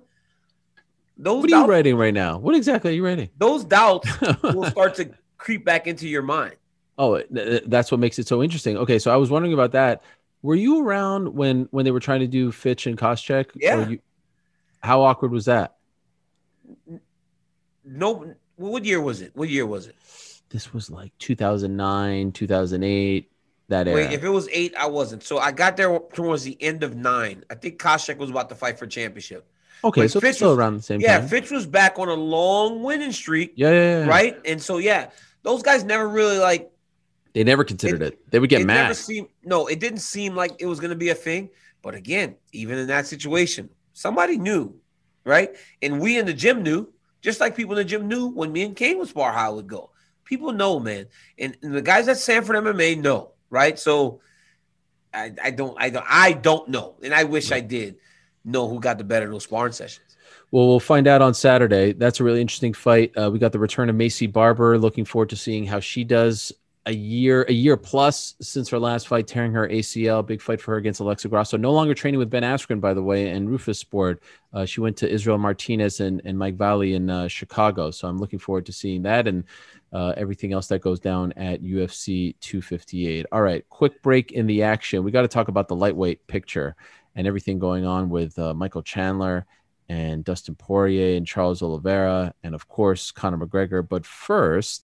those What are you doubts, writing right now? What exactly are you writing? those doubts will start to creep back into your mind. Oh, th- th- that's what makes it so interesting. Okay, so I was wondering about that. Were you around when when they were trying to do Fitch and Koscheck? Yeah. You, how awkward was that? No, what year was it? What year was it? This was like 2009, 2008, that era. Wait, if it was eight, I wasn't. So I got there towards the end of nine. I think Koscheck was about to fight for championship. okay, when so Fitch it's still was- around the same Yeah, time. Fitch was back on a long winning streak, yeah, yeah, yeah. right? And so yeah, those guys never really like They never considered it. They would get it mad. Never seemed, no, it didn't seem like it was going to be a thing. But again, even in that situation, somebody knew, right? And we in the gym knew, just like people in the gym knew when me and Cain was spar how it would go. People know, man, and, and the guys at Sanford MMA know, right? So I, I don't, I don't, I don't know, and I wish I did know who got the better of those sparring sessions. Well, we'll find out on Saturday. That's a really interesting fight. Uh, we got the return of Maycee Barber. Looking forward to seeing how she does. A year, a year plus since her last fight, tearing her ACL. Big fight for her against Alexa Grasso. No longer training with Ben Askren, by the way, and Roufusport. Uh, she went to Israel Martinez and, and Mike Valle in uh, Chicago. So I'm looking forward to seeing that and uh, everything else that goes down at UFC 258. All right, quick break in the action. We got to talk about the lightweight picture and everything going on with uh, Michael Chandler and Dustin Poirier and Charles Oliveira, and of course, Conor McGregor. But first,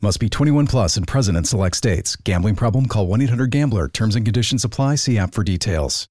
Must be 21 plus and present in select states. Gambling problem? Call 1 800 Gambler. Terms and conditions apply. See app for details.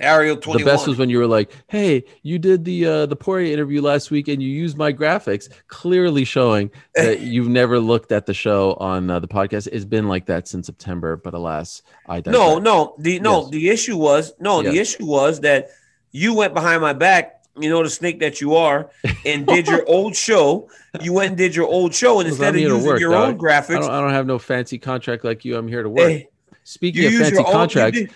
Ariel the best was when you were like, "Hey, you did the uh, the Poirier interview last week, and you used my graphics, clearly showing that you've never looked at the show on uh, the podcast. It's been like that since September, but alas, I digress. No, no, the no, Yes. the issue was no, the issue was that you went behind my back, you know, the snake that you are, and did your old show. You went and did your old show, and instead of using work, your dog. own graphics, I don't, I don't have no fancy contract like you. I'm here to eh, work. hey, Speaking of fancy own, contracts, did-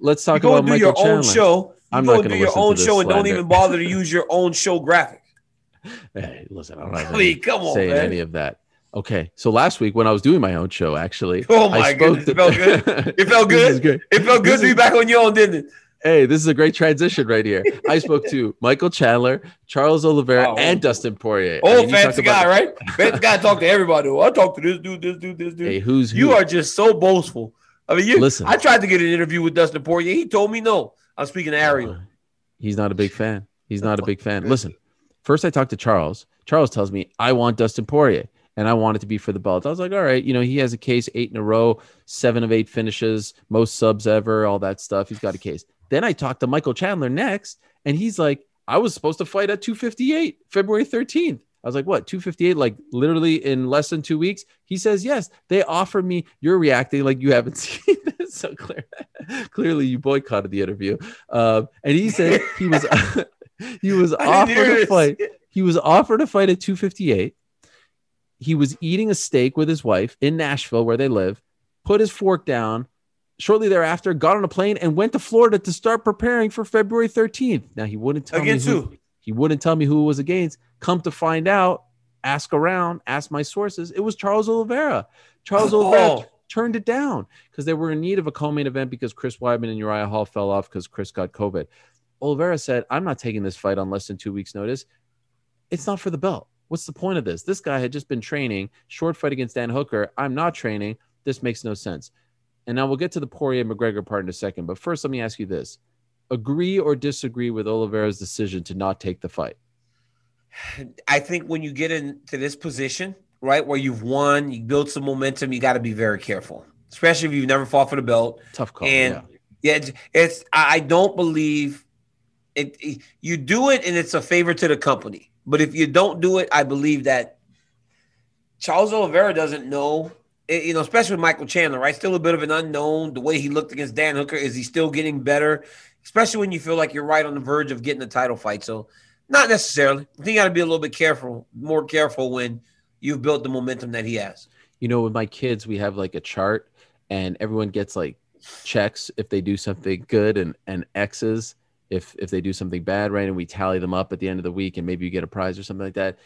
let's talk about Michael your Chandler. own show. You I'm not gonna do your own to show and don't even bother to use your own show graphic. Hey, listen, I don't have I any come on, say man. any of that. Okay, so last week when I was doing my own show, actually, Oh I my spoke goodness, it felt good. It felt This good. It felt good to be back on your own, didn't it? Hey, this is a great transition right here. I spoke to Michael Chandler, Charles Oliveira, Wow. and Dustin Poirier. I Old mean, you talk fancy about- guy, right? Fancy guy talk to everybody. Oh, I talk to this dude, this dude, this dude. Hey, who's who? You are just so boastful. I mean, you Listen. I tried to get an interview with Dustin Poirier. He told me no. I'm speaking to Ariel. Uh, he's not a big fan. He's not a big fan. Listen, first I talked to Charles. Charles tells me I want Dustin Poirier and I want it to be for the belt. I was like, all right, you know, he has a case eight in a row, seven of eight finishes, most subs ever, all that stuff. He's got a case. Then I talked to Michael Chandler next, and he's like, I was supposed to fight at 258, February 13th. I was like, what, 258, like literally in less than two weeks? He says, yes. They offered me, you're reacting like you haven't seen this. So clear. Clearly, you boycotted the interview. Um, and he said he was he was I didn't hear offered a fight. He was offered a fight at 258. He was eating a steak with his wife in Nashville, where they live, put his fork down. Shortly thereafter, got on a plane and went to Florida to start preparing for February 13th. Now he wouldn't tell Against me who, who? he wouldn't tell me who it was against. Come to find out, ask around, ask my sources. It was Charles Oliveira. Charles oh. Oliveira Oh. turned it down because they were in need of a co-main event because Chris Weidman and Uriah Hall fell off because Chris got COVID. Oliveira said, "I'm not taking this fight on less than two weeks' notice. It's not for the belt. What's the point of this? This guy had just been training, short fight against Dan Hooker. I'm not training. This makes no sense." And now we'll get to the Poirier McGregor part in a second. But first, let me ask you this: Agree or disagree with Oliveira's decision to not take the fight? I think when you get into this position, right, where you've won, you build some momentum, you got to be very careful, especially if you've never fought for the belt. Tough call. and yeah. yeah, it's, it's I I don't believe it, it- You do it, and it's a favor to the company. But if you don't do it, I believe that Charles Oliveira doesn't know. You know, especially with Michael Chandler, right? Still a bit of an unknown. The way he looked against Dan Hooker, is he still getting better? Especially when you feel like you're right on the verge of getting a title fight. So, not necessarily. I think you got to be a little bit careful, more careful when you've built the momentum that he has. you know, with my kids, we have like a chart and everyone gets like checks if they do something good and, and X's if, if they do something bad, right? And we tally them up at the end of the week and maybe you get a prize or something like that.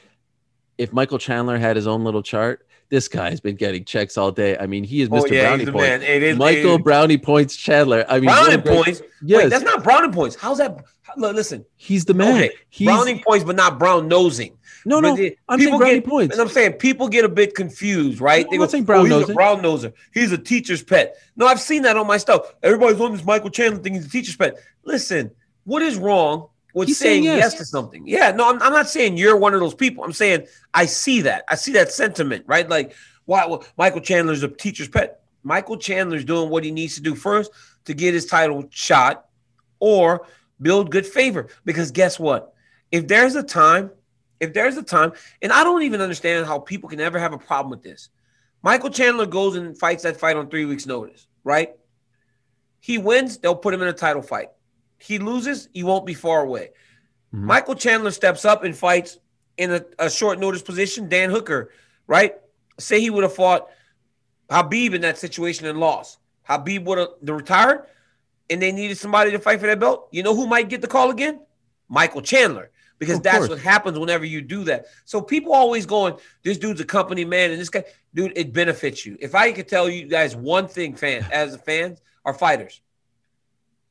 If Michael Chandler had his own little chart, this guy's been getting checks all day. I mean, he is Mr. Oh yeah, Brownie Points. man. It is Michael it- Brownie Points Chandler. I mean, what a Browning great- points. Yes, Wait, that's not Brownie points. How's that? Listen, he's the man. okay, He's, browning points, but not brown nosing. no, no, I'm saying people Brownie get- Points. And I'm saying people get a bit confused, right? No, I'm saying oh, brown oh, he's nosing." a brown noser. He's a teacher's pet. No, I've seen that on my stuff. Everybody's on this Michael Chandler thing. He's a teacher's pet. Listen, what is wrong with He's saying, saying yes. yes. to something? Yeah, no, I'm, I'm not saying you're one of those people. I'm saying I see that. I see that sentiment, right? Like, why well, Michael Chandler's a teacher's pet. Michael Chandler's doing what he needs to do first to get his title shot or build good favor. Because guess what? If there's a time, if there's a time, and I don't even understand how people can ever have a problem with this. Michael Chandler goes and fights that fight on three weeks' notice, right? He wins, they'll put him in a title fight. He loses, he won't be far away. Mhm. Michael Chandler steps up and fights in a, a short notice position. Dan Hooker, right? Say he would have fought Khabib in that situation and lost. Khabib would have retired, and they needed somebody to fight for that belt. You know who might get the call again? Michael Chandler. Because Of that's course. what happens whenever you do that. So people always going, this dude's a company man, and this guy, dude, it benefits you. If I could tell you guys one thing, fan as a fans or fighters,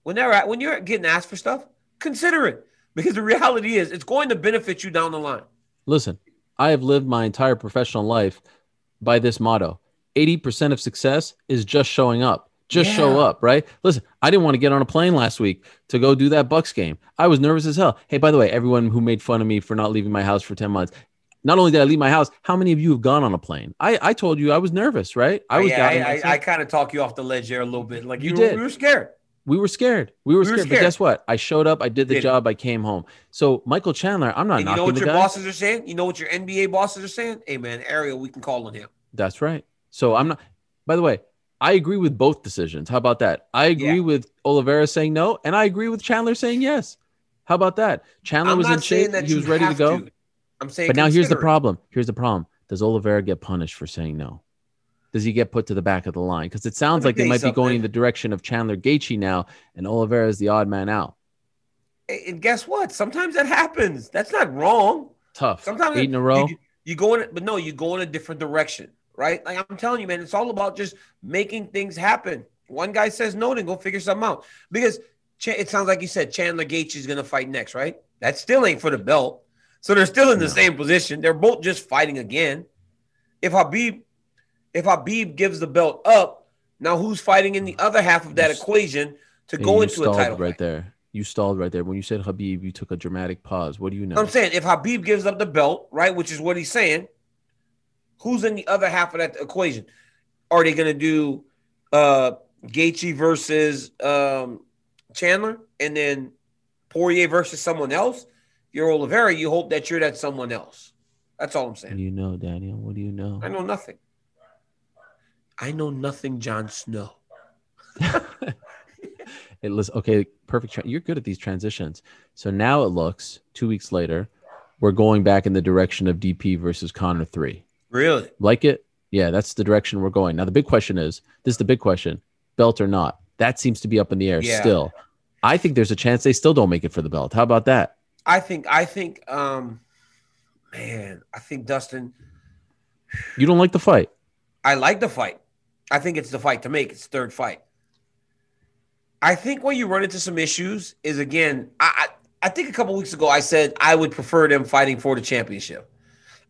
when they're at, when you're getting asked for stuff, consider it. Because the reality is it's going to benefit you down the line. Listen, I have lived my entire professional life by this motto 80% of success is just showing up. Just show up, right? Listen, I didn't want to get on a plane last week to go do that Bucks game. I was nervous as hell. Hey, by the way, everyone who made fun of me for not leaving my house for 10 months, not only did I leave my house, how many of you have gone on a plane? I, I told you I was nervous, right? I was yeah, I, I. I kind of talk you off the ledge there a little bit. Like You you, did. we were scared. We were scared. We were, We were scared. But guess what? I showed up. I did the Did it. job. I came home. So Michael Chandler, I'm not And you know what your guy. bosses are saying? You know what your NBA bosses are saying? Hey man, Ariel, we can call on him. That's right. So I'm not. By the way, I agree with both decisions. How about that? I agree Yeah. with Oliveira saying no, and I agree with Chandler saying yes. How about that? Chandler I'm was in shape. He was ready to go. I'm saying, But now here's the problem. Here's the problem. Does Oliveira get punished for saying no? Does he get put to the back of the line? Because it sounds like they might be going in the direction of Chandler Gaethje now, and Oliveira is the odd man out. And guess what? Sometimes that happens. That's not wrong. Tough. Sometimes Eight in a row. You, You go in, but no, you go in a different direction, right? Like I'm telling you, man, it's all about just making things happen. One guy says no, then go figure something out. Because it sounds like you said Chandler Gaethje is going to fight next, right? That still ain't for the belt, so they're still in the same position. They're both just fighting again. If Khabib, if Khabib gives the belt up, now who's fighting in the other half of that equation to go into a title right fight? there. You stalled right there. When you said Khabib, you took a dramatic pause. What do you know? I'm saying if Khabib gives up the belt, right, which is what he's saying, who's in the other half of that equation? Are they going to do uh Gaethje versus um Chandler and then Poirier versus someone else? If you're Oliveira, you hope that you're that someone else. That's all I'm What do saying. you know, Daniel? What do you know? I know nothing. I know nothing, Jon Snow. It looks okay. Perfect. Tra- You're good at these transitions. So now it looks two weeks later, we're going back in the direction of DP versus Conor three. Really? Like it? Yeah, that's the direction we're going. Now the big question is: this is the big question, belt or not? That seems to be up in the air Yeah. still. I think there's a chance they still don't make it for the belt. How about that? I think I think um man, I think Dustin You don't like the fight? I like the fight. I think it's the fight to make. It's third fight. I think where you run into some issues is again, I I, I think a couple weeks ago I said I would prefer them fighting for the championship.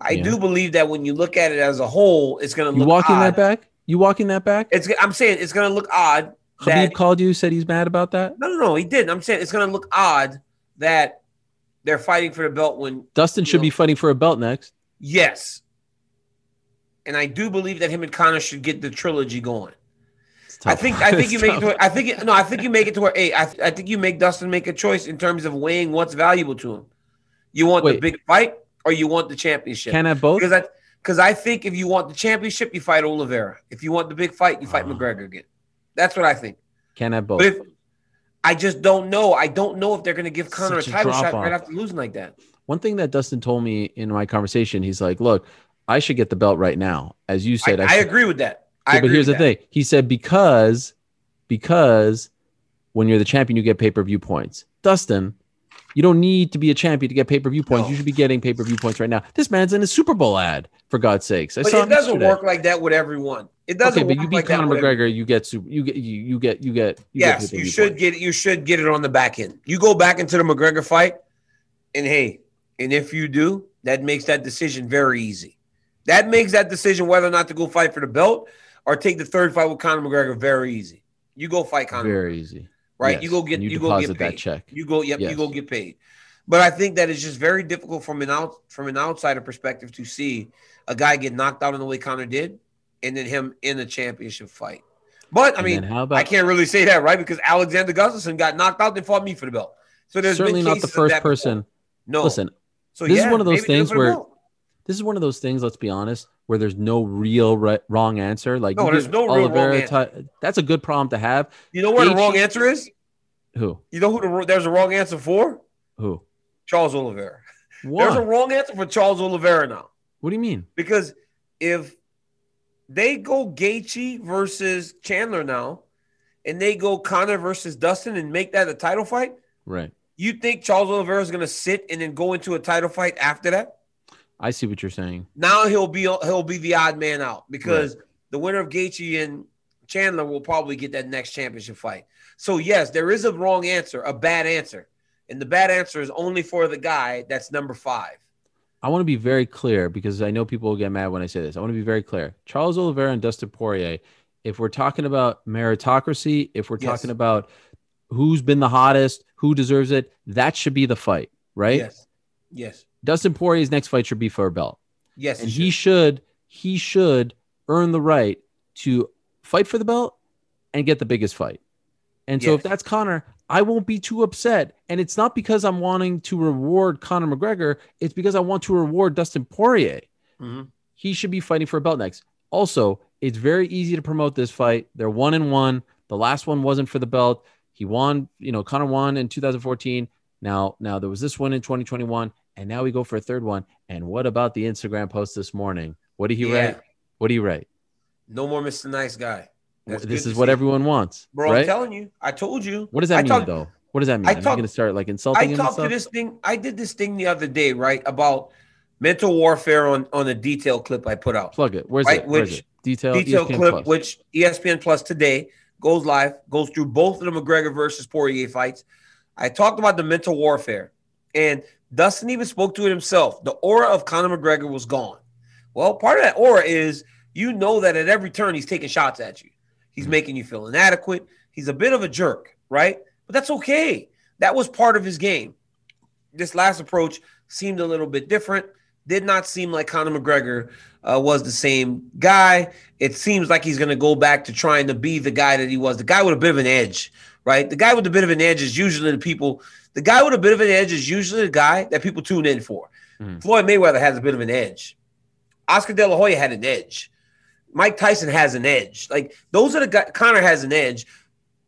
I Yeah. do believe that when you look at it as a whole, it's going to You walking odd. that back? You walking that back? It's I'm saying it's going to look odd. Habib That, called you, said he's mad about that. no, no, no, he didn't. I'm saying it's going to look odd that they're fighting for the belt when Dustin should know- be fighting for a belt next. yes, and I do believe that him and Conor should get the trilogy going. I think I think you make it to where, I think it, no I think you make it to where hey I, I think you make Dustin make a choice in terms of weighing what's valuable to him. You want the big fight or you want the championship? Can I both. because I because I think if you want the championship, you fight Oliveira. If you want the big fight, you fight Ah. McGregor again. That's what I think. Can I both. But if I just don't know, I don't know if they're going to give Conor Such a title shot drop-off. right after losing like that. One thing that Dustin told me in my conversation, he's like, "Look, I should get the belt right now." As you I, said, I agree with that. I Yeah, but here's the that. thing. He said because because when you're the champion, you get pay per view points. Dustin, you don't need to be a champion to get pay per view points. No. You should be getting pay per view points right now. This man's in a Super Bowl ad, for God's sakes. I But saw it doesn't yesterday. work like that with everyone. It doesn't. Okay, but work you beat like Conor. McGregor, you get super, you get you, you get you get you get yes, you should points. get you should get it on the back end. You go back into the McGregor fight, and hey, and if you do, that makes that decision very easy. That makes that decision whether or not to go fight for the belt or take the third fight with Conor McGregor very easy. You go fight Conor, very easy. right? Yes, You go get and you, you go get paid. that check. You go, yep, Yes. you go get paid. But I think that it's just very difficult from an out from an outsider perspective to see a guy get knocked out in the way Conor did, and then him in a championship fight. But I And mean, how about I can't really say that, right? Because Alexander Gustafsson got knocked out and fought me for the belt. So there's certainly not the first that before. person. No, Listen, So this is one of those maybe do it things where-. This is one of those things. Let's be honest, where there's no real right, wrong answer. Like No, there's no real wrong ti- that's a good problem to have. you know where the wrong answer is. Who? You know who the there's a wrong answer for? Who? Charles Oliveira. Why? There's a wrong answer for Charles Oliveira now. what do you mean? Because if they go Gaethje versus Chandler now, and they go Conor versus Dustin and make that a title fight, Right. you think Charles Oliveira is going to sit and then go into a title fight after that? I see what you're saying. Now he'll be he'll be the odd man out because the winner of Gaethje and Chandler will probably get that next championship fight. So yes, there is a wrong answer, a bad answer, and the bad answer is only for the guy that's number five. I want to be very clear because I know people will get mad when I say this. I want to be very clear. Charles Oliveira and Dustin Poirier, if we're talking about meritocracy, if we're Yes. talking about who's been the hottest, who deserves it, that should be the fight, right? Yes, yes, Dustin Poirier's next fight should be for a belt. yes. and he should. he should earn the right to fight for the belt and get the biggest fight. And so if that's Conor, I won't be too upset. And it's not because I'm wanting to reward Conor McGregor, it's because I want to reward Dustin Poirier. Mhm. He should be fighting for a belt next. Also, it's very easy to promote this fight. They're one and one. The last one wasn't for the belt. He won, you know, Conor won in 2014. Now, now there was this one in 2021, and now we go for a third one. And what about the Instagram post this morning? What do you Yeah. write? What do you write? No more Mr. Nice Guy. That's this is what everyone wants, Bro, I'm telling you. I told you. what does that I mean, talked- though? What does that mean? I Are you talked- going to start like insulting I talked to this thing. I did this thing the other day, right? About Mental Warfare on on the detail clip I put out. Plug it. Where's Right, it? Where's which- it? Detail. detail ESPN clip, Plus. which ESPN Plus today goes live, goes through both of the McGregor versus Poirier fights. I talked about the mental warfare, and Dustin even spoke to it himself. The aura of Conor McGregor was gone. Well, part of that aura is you know that at every turn he's taking shots at you. He's making you feel inadequate. He's a bit of a jerk, right? But that's okay. That was part of his game. This last approach seemed a little bit different. Did not seem like Conor McGregor uh, was the same guy. It seems like he's going to go back to trying to be the guy that he was. The guy with a bit of an edge, right? The guy with a bit of an edge is usually the people. The guy with a bit of an edge is usually the guy that people tune in for. Mhm. Floyd Mayweather has a bit of an edge. Oscar De La Hoya had an edge. Mike Tyson has an edge. Like those are the guys. Conor has an edge.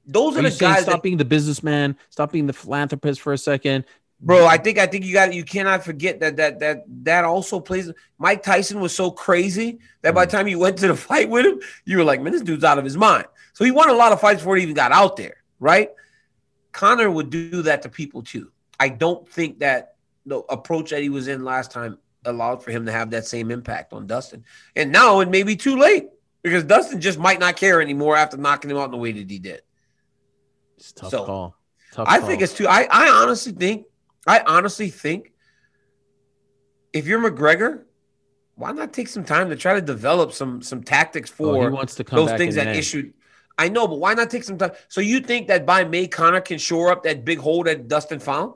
Those are, Are the guys stop that being the businessman? Stop being the philanthropist for a second. Bro, I think I think you got you cannot forget that that that that also plays. Mike Tyson was so crazy that by the time you went to the fight with him, you were like, man, this dude's out of his mind. So he won a lot of fights before he even got out there, right? Conor would do that to people too. I don't think that the approach that he was in last time allowed for him to have that same impact on Dustin. And now it may be too late because Dustin just might not care anymore after knocking him out in the way that he did. It's a tough So, call. Tough I call. think it's too. I, I honestly think, I honestly think, if you're McGregor, why not take some time to try to develop some some tactics Oh, for come those things that May. issued? I know, but why not take some time? So you think that by May, Conor can shore up that big hole that Dustin found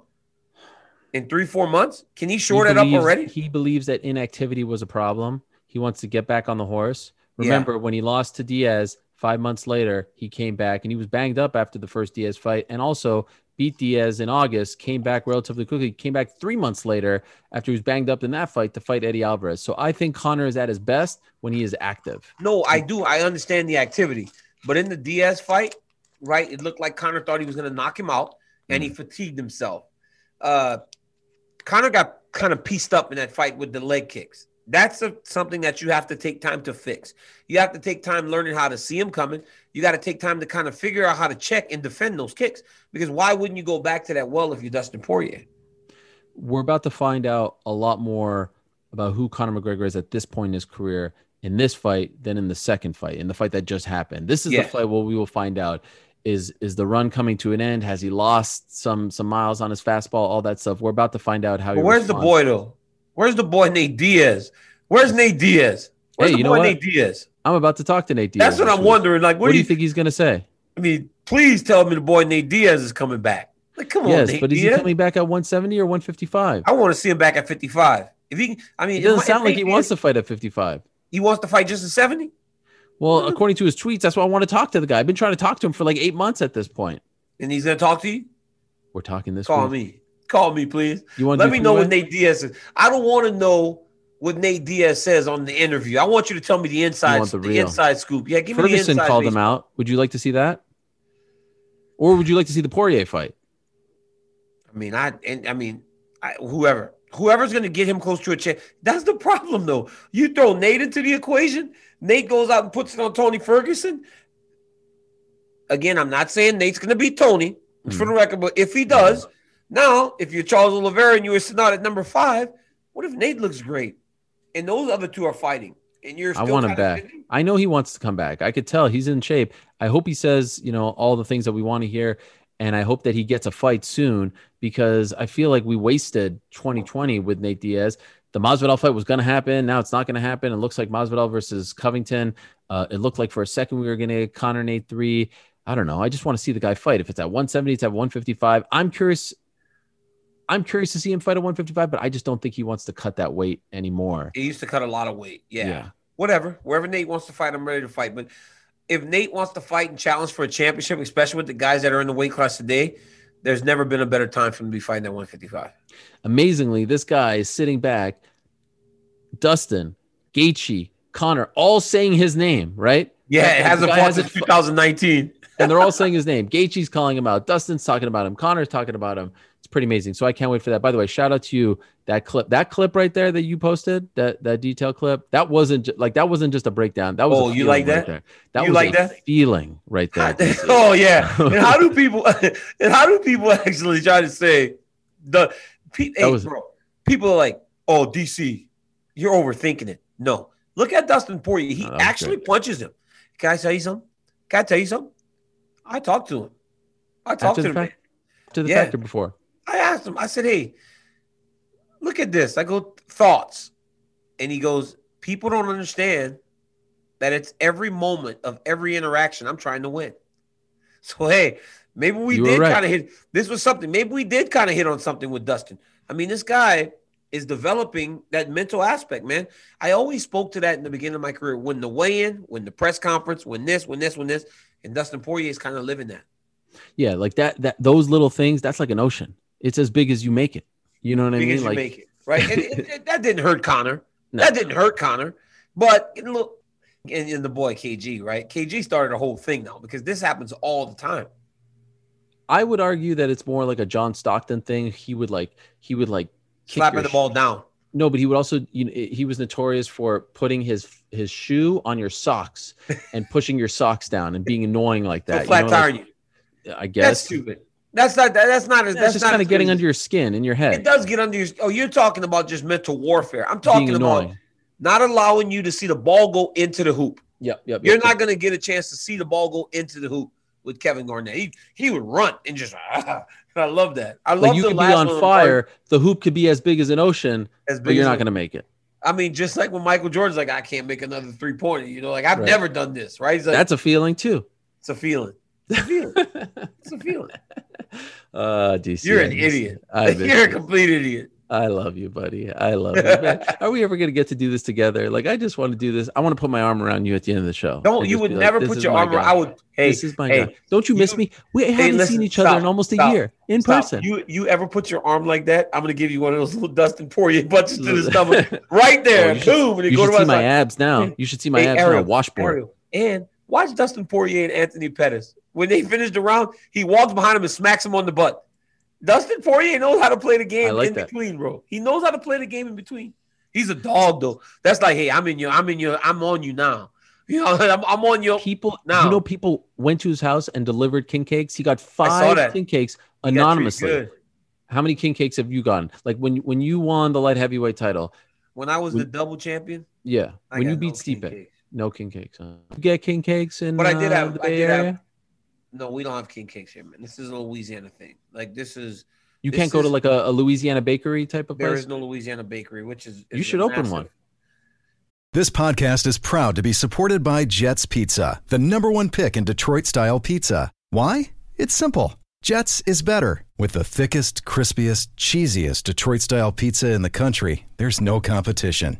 in three, four months? Can he shore He that up already? He believes that inactivity was a problem. He wants to get back on the horse. Yeah. Remember when he lost to Diaz five months later, he came back and he was banged up after the first Diaz fight, and also beat Diaz in August. Came back relatively quickly. Came back three months later after he was banged up in that fight to fight Eddie Alvarez. So I think Conor is at his best when he is active. No, I do. I understand the activity, but in the Diaz fight, right, it looked like Conor thought he was going to knock him out, and he fatigued himself. Uh, Conor got kind of pieced up in that fight with the leg kicks. That's a, something that you have to take time to fix. You have to take time learning how to see him coming. You got to take time to kind of figure out how to check and defend those kicks. Because why wouldn't you go back to that well if you're Dustin Poirier? we're about to find out a lot more about who Conor McGregor is at this point in his career in this fight than in the second fight, in the fight that just happened. This is Yeah. the fight where we will find out is is the run coming to an end? Has he lost some some miles on his fastball? All that stuff. We're about to find out how. he But where's the boy though? Where's the boy Nate Diaz? Where's Nate Diaz? Where's Hey, the you know what? Nate Diaz? I'm about to talk to Nate Diaz. That's what I'm wondering. Like, what, What, do you think he's gonna say? I mean, please tell me the boy Nate Diaz is coming back. Like, come on, yes, Nate but is Diaz. he coming back at 170 or 155? I want to see him back at 55. If he, I mean, It doesn't sound like he wants to fight at 55. He wants to fight just at 70. Well, according to his tweets, that's why I want to talk to the guy. I've been trying to talk to him for like eight months at this point. and he's gonna talk to you. We're talking this Call week. me. Call me, please. You want Let me know what Nate Diaz says. I don't want to know what Nate Diaz says on the interview. I want you to tell me the inside, the the, inside scoop. Yeah, give me the Ferguson inside. called him out. Would you like to see that? Or would you like to see the Poirier fight? I mean, I and I mean, I, whoever, whoever's going to get him close to a chair. That's the problem, though. You throw Nate into the equation. Nate goes out and puts it on Tony Ferguson. Again, I'm not saying Nate's going to beat Tony for the hmm. record, but if he does, now if you're Charles Oliveira and you were sitting out at number five, what if Nate looks great and those other two are fighting and you're I want him back. I know he wants to come back. I could tell he's in shape. I hope he says, you know, all the things that we want to hear. And I hope that he gets a fight soon because I feel like we wasted 2020 with Nate Diaz. The Masvidal fight was going to happen. Now it's not going to happen. It looks like Masvidal versus Covington. Uh, it looked like for a second we were going to get Conor Nate three. I don't know. I just want to see the guy fight. If it's at 170, it's at 155. I'm curious. I'm curious to see him fight at 155, but I just don't think he wants to cut that weight anymore. He used to cut a lot of weight. Yeah. Yeah. Whatever. Wherever Nate wants to fight, I'm ready to fight. But if Nate wants to fight and challenge for a championship, especially with the guys that are in the weight class today, there's never been a better time for him to be fighting at 155. amazingly, this guy is sitting back. Dustin, Gaethje, Conor, all saying his name, right? Yeah, it hasn't fought hasn't since 2019. and they're all saying his name. Gaethje's calling him out. Dustin's talking about him. Conor's talking about him. Pretty amazing. So I can't wait for that. By the way, shout out to you. That clip, that clip right there that you posted, that that detail clip, that wasn't like that wasn't just a breakdown. That was. Oh, you like right that? there. That You was like a that? feeling right there. oh yeah. And how do people and how do people actually try to say the hey, was- bro, people are like oh, DC, you're overthinking it. No. Look at Dustin Poirier. He Oh, actually punches him. Can I tell you something? Can I tell you something? I talked to him. I talked After to the him. fact, to the Yeah. factor before. I asked him, I said, hey, look at this. I go, thoughts. And he goes, people don't understand that it's every moment of every interaction I'm trying to win. So, hey, maybe we You did right. kind of hit. This was something. Maybe we did kind of hit on something with Dustin. I mean, this guy is developing that mental aspect, man. I always spoke to that in the beginning of my career. When the weigh-in, when the press conference, when this, when this, when this, and Dustin Poirier is kind of living that. Yeah, like that. That those little things. That's like an ocean. It's as big as you make it. You know what I mean? as you Like make it, right? And it- it- that didn't hurt Conor. No. That didn't hurt Conor. But you know, and, and the boy KG, right? KG started a whole thing now because this happens all the time. I would argue that it's more like a John Stockton thing. He would like he would like kick Slapping the sh- ball down. No, but he would also you know he was notorious for putting his his shoe on your socks and pushing your socks down and being annoying like So that. flat you know, tiring like, you. I guess That's stupid. That's not that, that's not That's, that's just not kind of getting under your skin in your head. It does get under your oh, you're talking about just mental warfare. I'm talking about not allowing you to see the ball go into the hoop. Yep, yep. You're yep, not yep. going to get a chance to see the ball go into the hoop with Kevin Garnett. He, he would run and just I love that. I love like you could be on fire. The hoop could be as big as an ocean, as but you're not going to make it. I mean, just like when Michael Jordan's like, I can't make another three pointer. You know, like I've Right. never done this, right? Like, That's a feeling too. it's a feeling. It's a feeling. it's a feeling. Uh, DC, You're an idiot. You're a complete idiot. I love you, buddy. I love you. Man, are we ever going to get to do this together? Like, I just want to do this. I want to put my arm around you at the end of the show. Don't you would like, never put your arm around. I would. Hey, this is my hey, guy. Don't you miss me? We haven't listen, seen each other in almost a year in Stop. person. You you ever put your arm like that? I'm gonna give you one of those little Dustin Poirier punches to the stomach right there. Oh, you should- Boom. You should to see my side. abs now. You should see my Hey, abs Ariel, a Washboard. Ariel, And watch Dustin Poirier and Anthony Pettis. When they finish the round, he walks behind him and smacks him on the butt. Dustin Poirier knows how to play the game like in that. between, bro. He knows how to play the game in between. He's a dog, though. That's like, hey, I'm in your, I'm in your, I'm on you now. You know, I'm, I'm on your. People, Now- you know, people went to his house and delivered king cakes. He got I saw that. five king cakes anonymously. How many king cakes have you gotten? Like when when you won the light heavyweight title? When I was When- the double champion, Yeah, I when you beat king Stipe. No king cakes. Huh? You get king cakes in But I did uh, have- the I Bay did have- No, we don't have king cakes here, man. This is a Louisiana thing. Like this is You this can't go to like a, a Louisiana bakery type of there place. is no Louisiana bakery, which is, You is should open one. This podcast is proud to be supported by Jets Pizza, the number one pick in Detroit style pizza. Why? It's simple. Jets is better. With the thickest, crispiest, cheesiest Detroit style pizza in the country, there's no competition.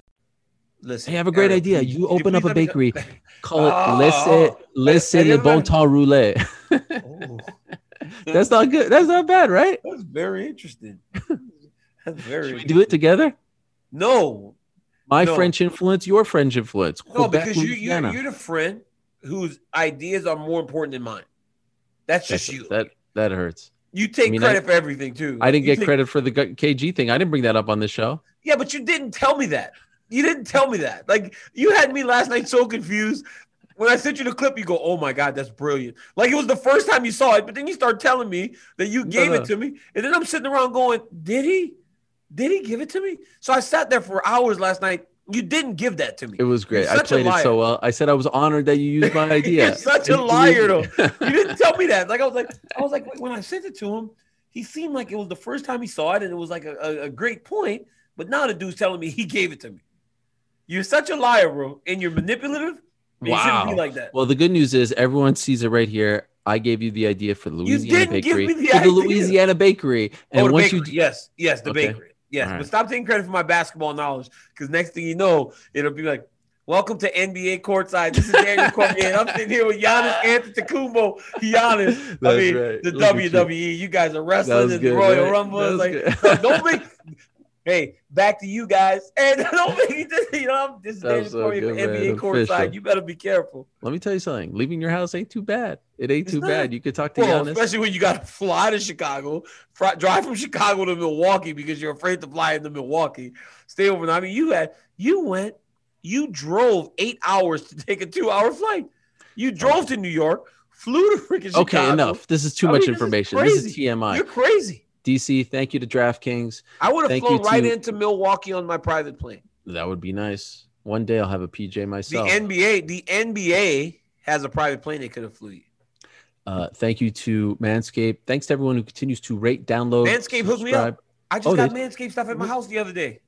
Listen, I have a great Ariel, idea. You open up a me go- bakery, call it Oh, Laissez hey, le bon temps roulé. Oh, That's not good. That's not bad, right? that's very interesting. That's very. Should we do it together? No, My No. French influence, your French influence. no, Quebec, because you you're, you're the friend whose ideas are more important than mine. That's That's- just you. That that hurts. you take I mean, credit I- for everything too. I didn't You get take- credit for the KG thing. I didn't bring that up on this show. Yeah, but you didn't tell me that. You didn't tell me that. Like you had me last night so confused. When I sent you the clip, you go, "Oh my god, that's brilliant!" Like it was the first time you saw it, but then you start telling me that you gave no. it uh-huh. to me, and then I'm sitting around going, "Did he? Did he give it to me?" So I sat there for hours last night. You didn't give that to me. It was great. I played it so well. I said I was honored that you used my idea. You're such a liar, though. You didn't tell me that. Like I was like, I was like, when I sent it to him, he seemed like it was the first time he saw it, and it was like a, a, a great point. But now the dude's telling me he gave it to me. You're such a liar, bro, and you're manipulative. and You shouldn't be Wow. like that. Well, the good news is everyone sees it right here. I gave you the idea for the Louisiana bakery. me the for the. Louisiana bakery. And oh, the once bakery. you yes, yes, the Okay. bakery. Yes, right. but stop taking credit for my basketball knowledge because next thing you know, it'll be like, "Welcome to NBA courtside." This is Daniel Cormier. and I'm sitting here with Giannis Antetokounmpo. Giannis. I That's mean, right. the Look at you. WWE. You. guys are wrestling and good, Royal right? Rumble. Like, don't make. Hey, back to you guys. And I don't make me just, you know, I'm- this is was so good, from man. NBA courtside. You better be careful. Let me tell you something. Leaving your house ain't too bad. It ain't It's too not. bad. You could talk to Well, Giannis. especially when you got to fly to Chicago, fly, drive from Chicago to Milwaukee because you're afraid to fly into Milwaukee. Stay overnight. I mean, you had you went, you drove eight hours to take a two-hour flight. You drove to New York, flew to freaking Chicago. Okay, enough. This is too I much mean, this is information. This is. TMI. You're crazy. DC, thank you to DraftKings. I would have Thank flown right to- into Milwaukee on my private plane. That would be nice. One day I'll have a PJ myself. The. NBA, the NBA has a private plane they could have flew you. Uh, thank you to Manscaped. Thanks to everyone who continues to rate, download, Manscaped hooked me up. I just Oh, got they- Manscaped stuff at my house the other day.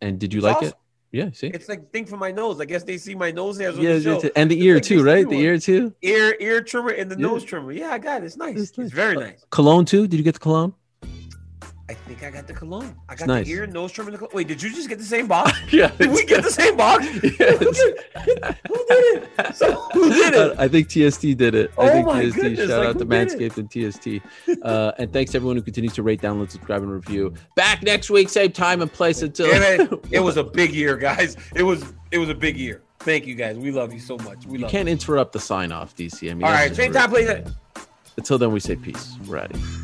And did you It's like awesome. it? Yeah, see? It's like thing for my nose. I guess they see my nose hairs Yeah, the and the ear like too, right? The ones. ear too. Ear ear trimmer and the Yeah. nose trimmer. Yeah, I got it. It's nice. It's It's, nice. very nice. Cologne too. Did you get the cologne? I think I got the cologne. I got nice. the ear, nose trimmer, and the cologne. Wait, did you just get the same box? Yeah. Did we get the same box? Yes. who, did, who did it? So, who did it? I think TST did it. I Oh think my TST. goodness, Shout like, out to did it? Manscaped and TST. Uh, and thanks everyone who continues to rate, download, subscribe, and review. Back next week, same time and place until. Man, it was a big year, guys. It was it was a big year. Thank you, guys. We love you so much. We You can't interrupt the sign off, DC. I mean, you. All right, same time, please. Until then, we say peace. We're out of here.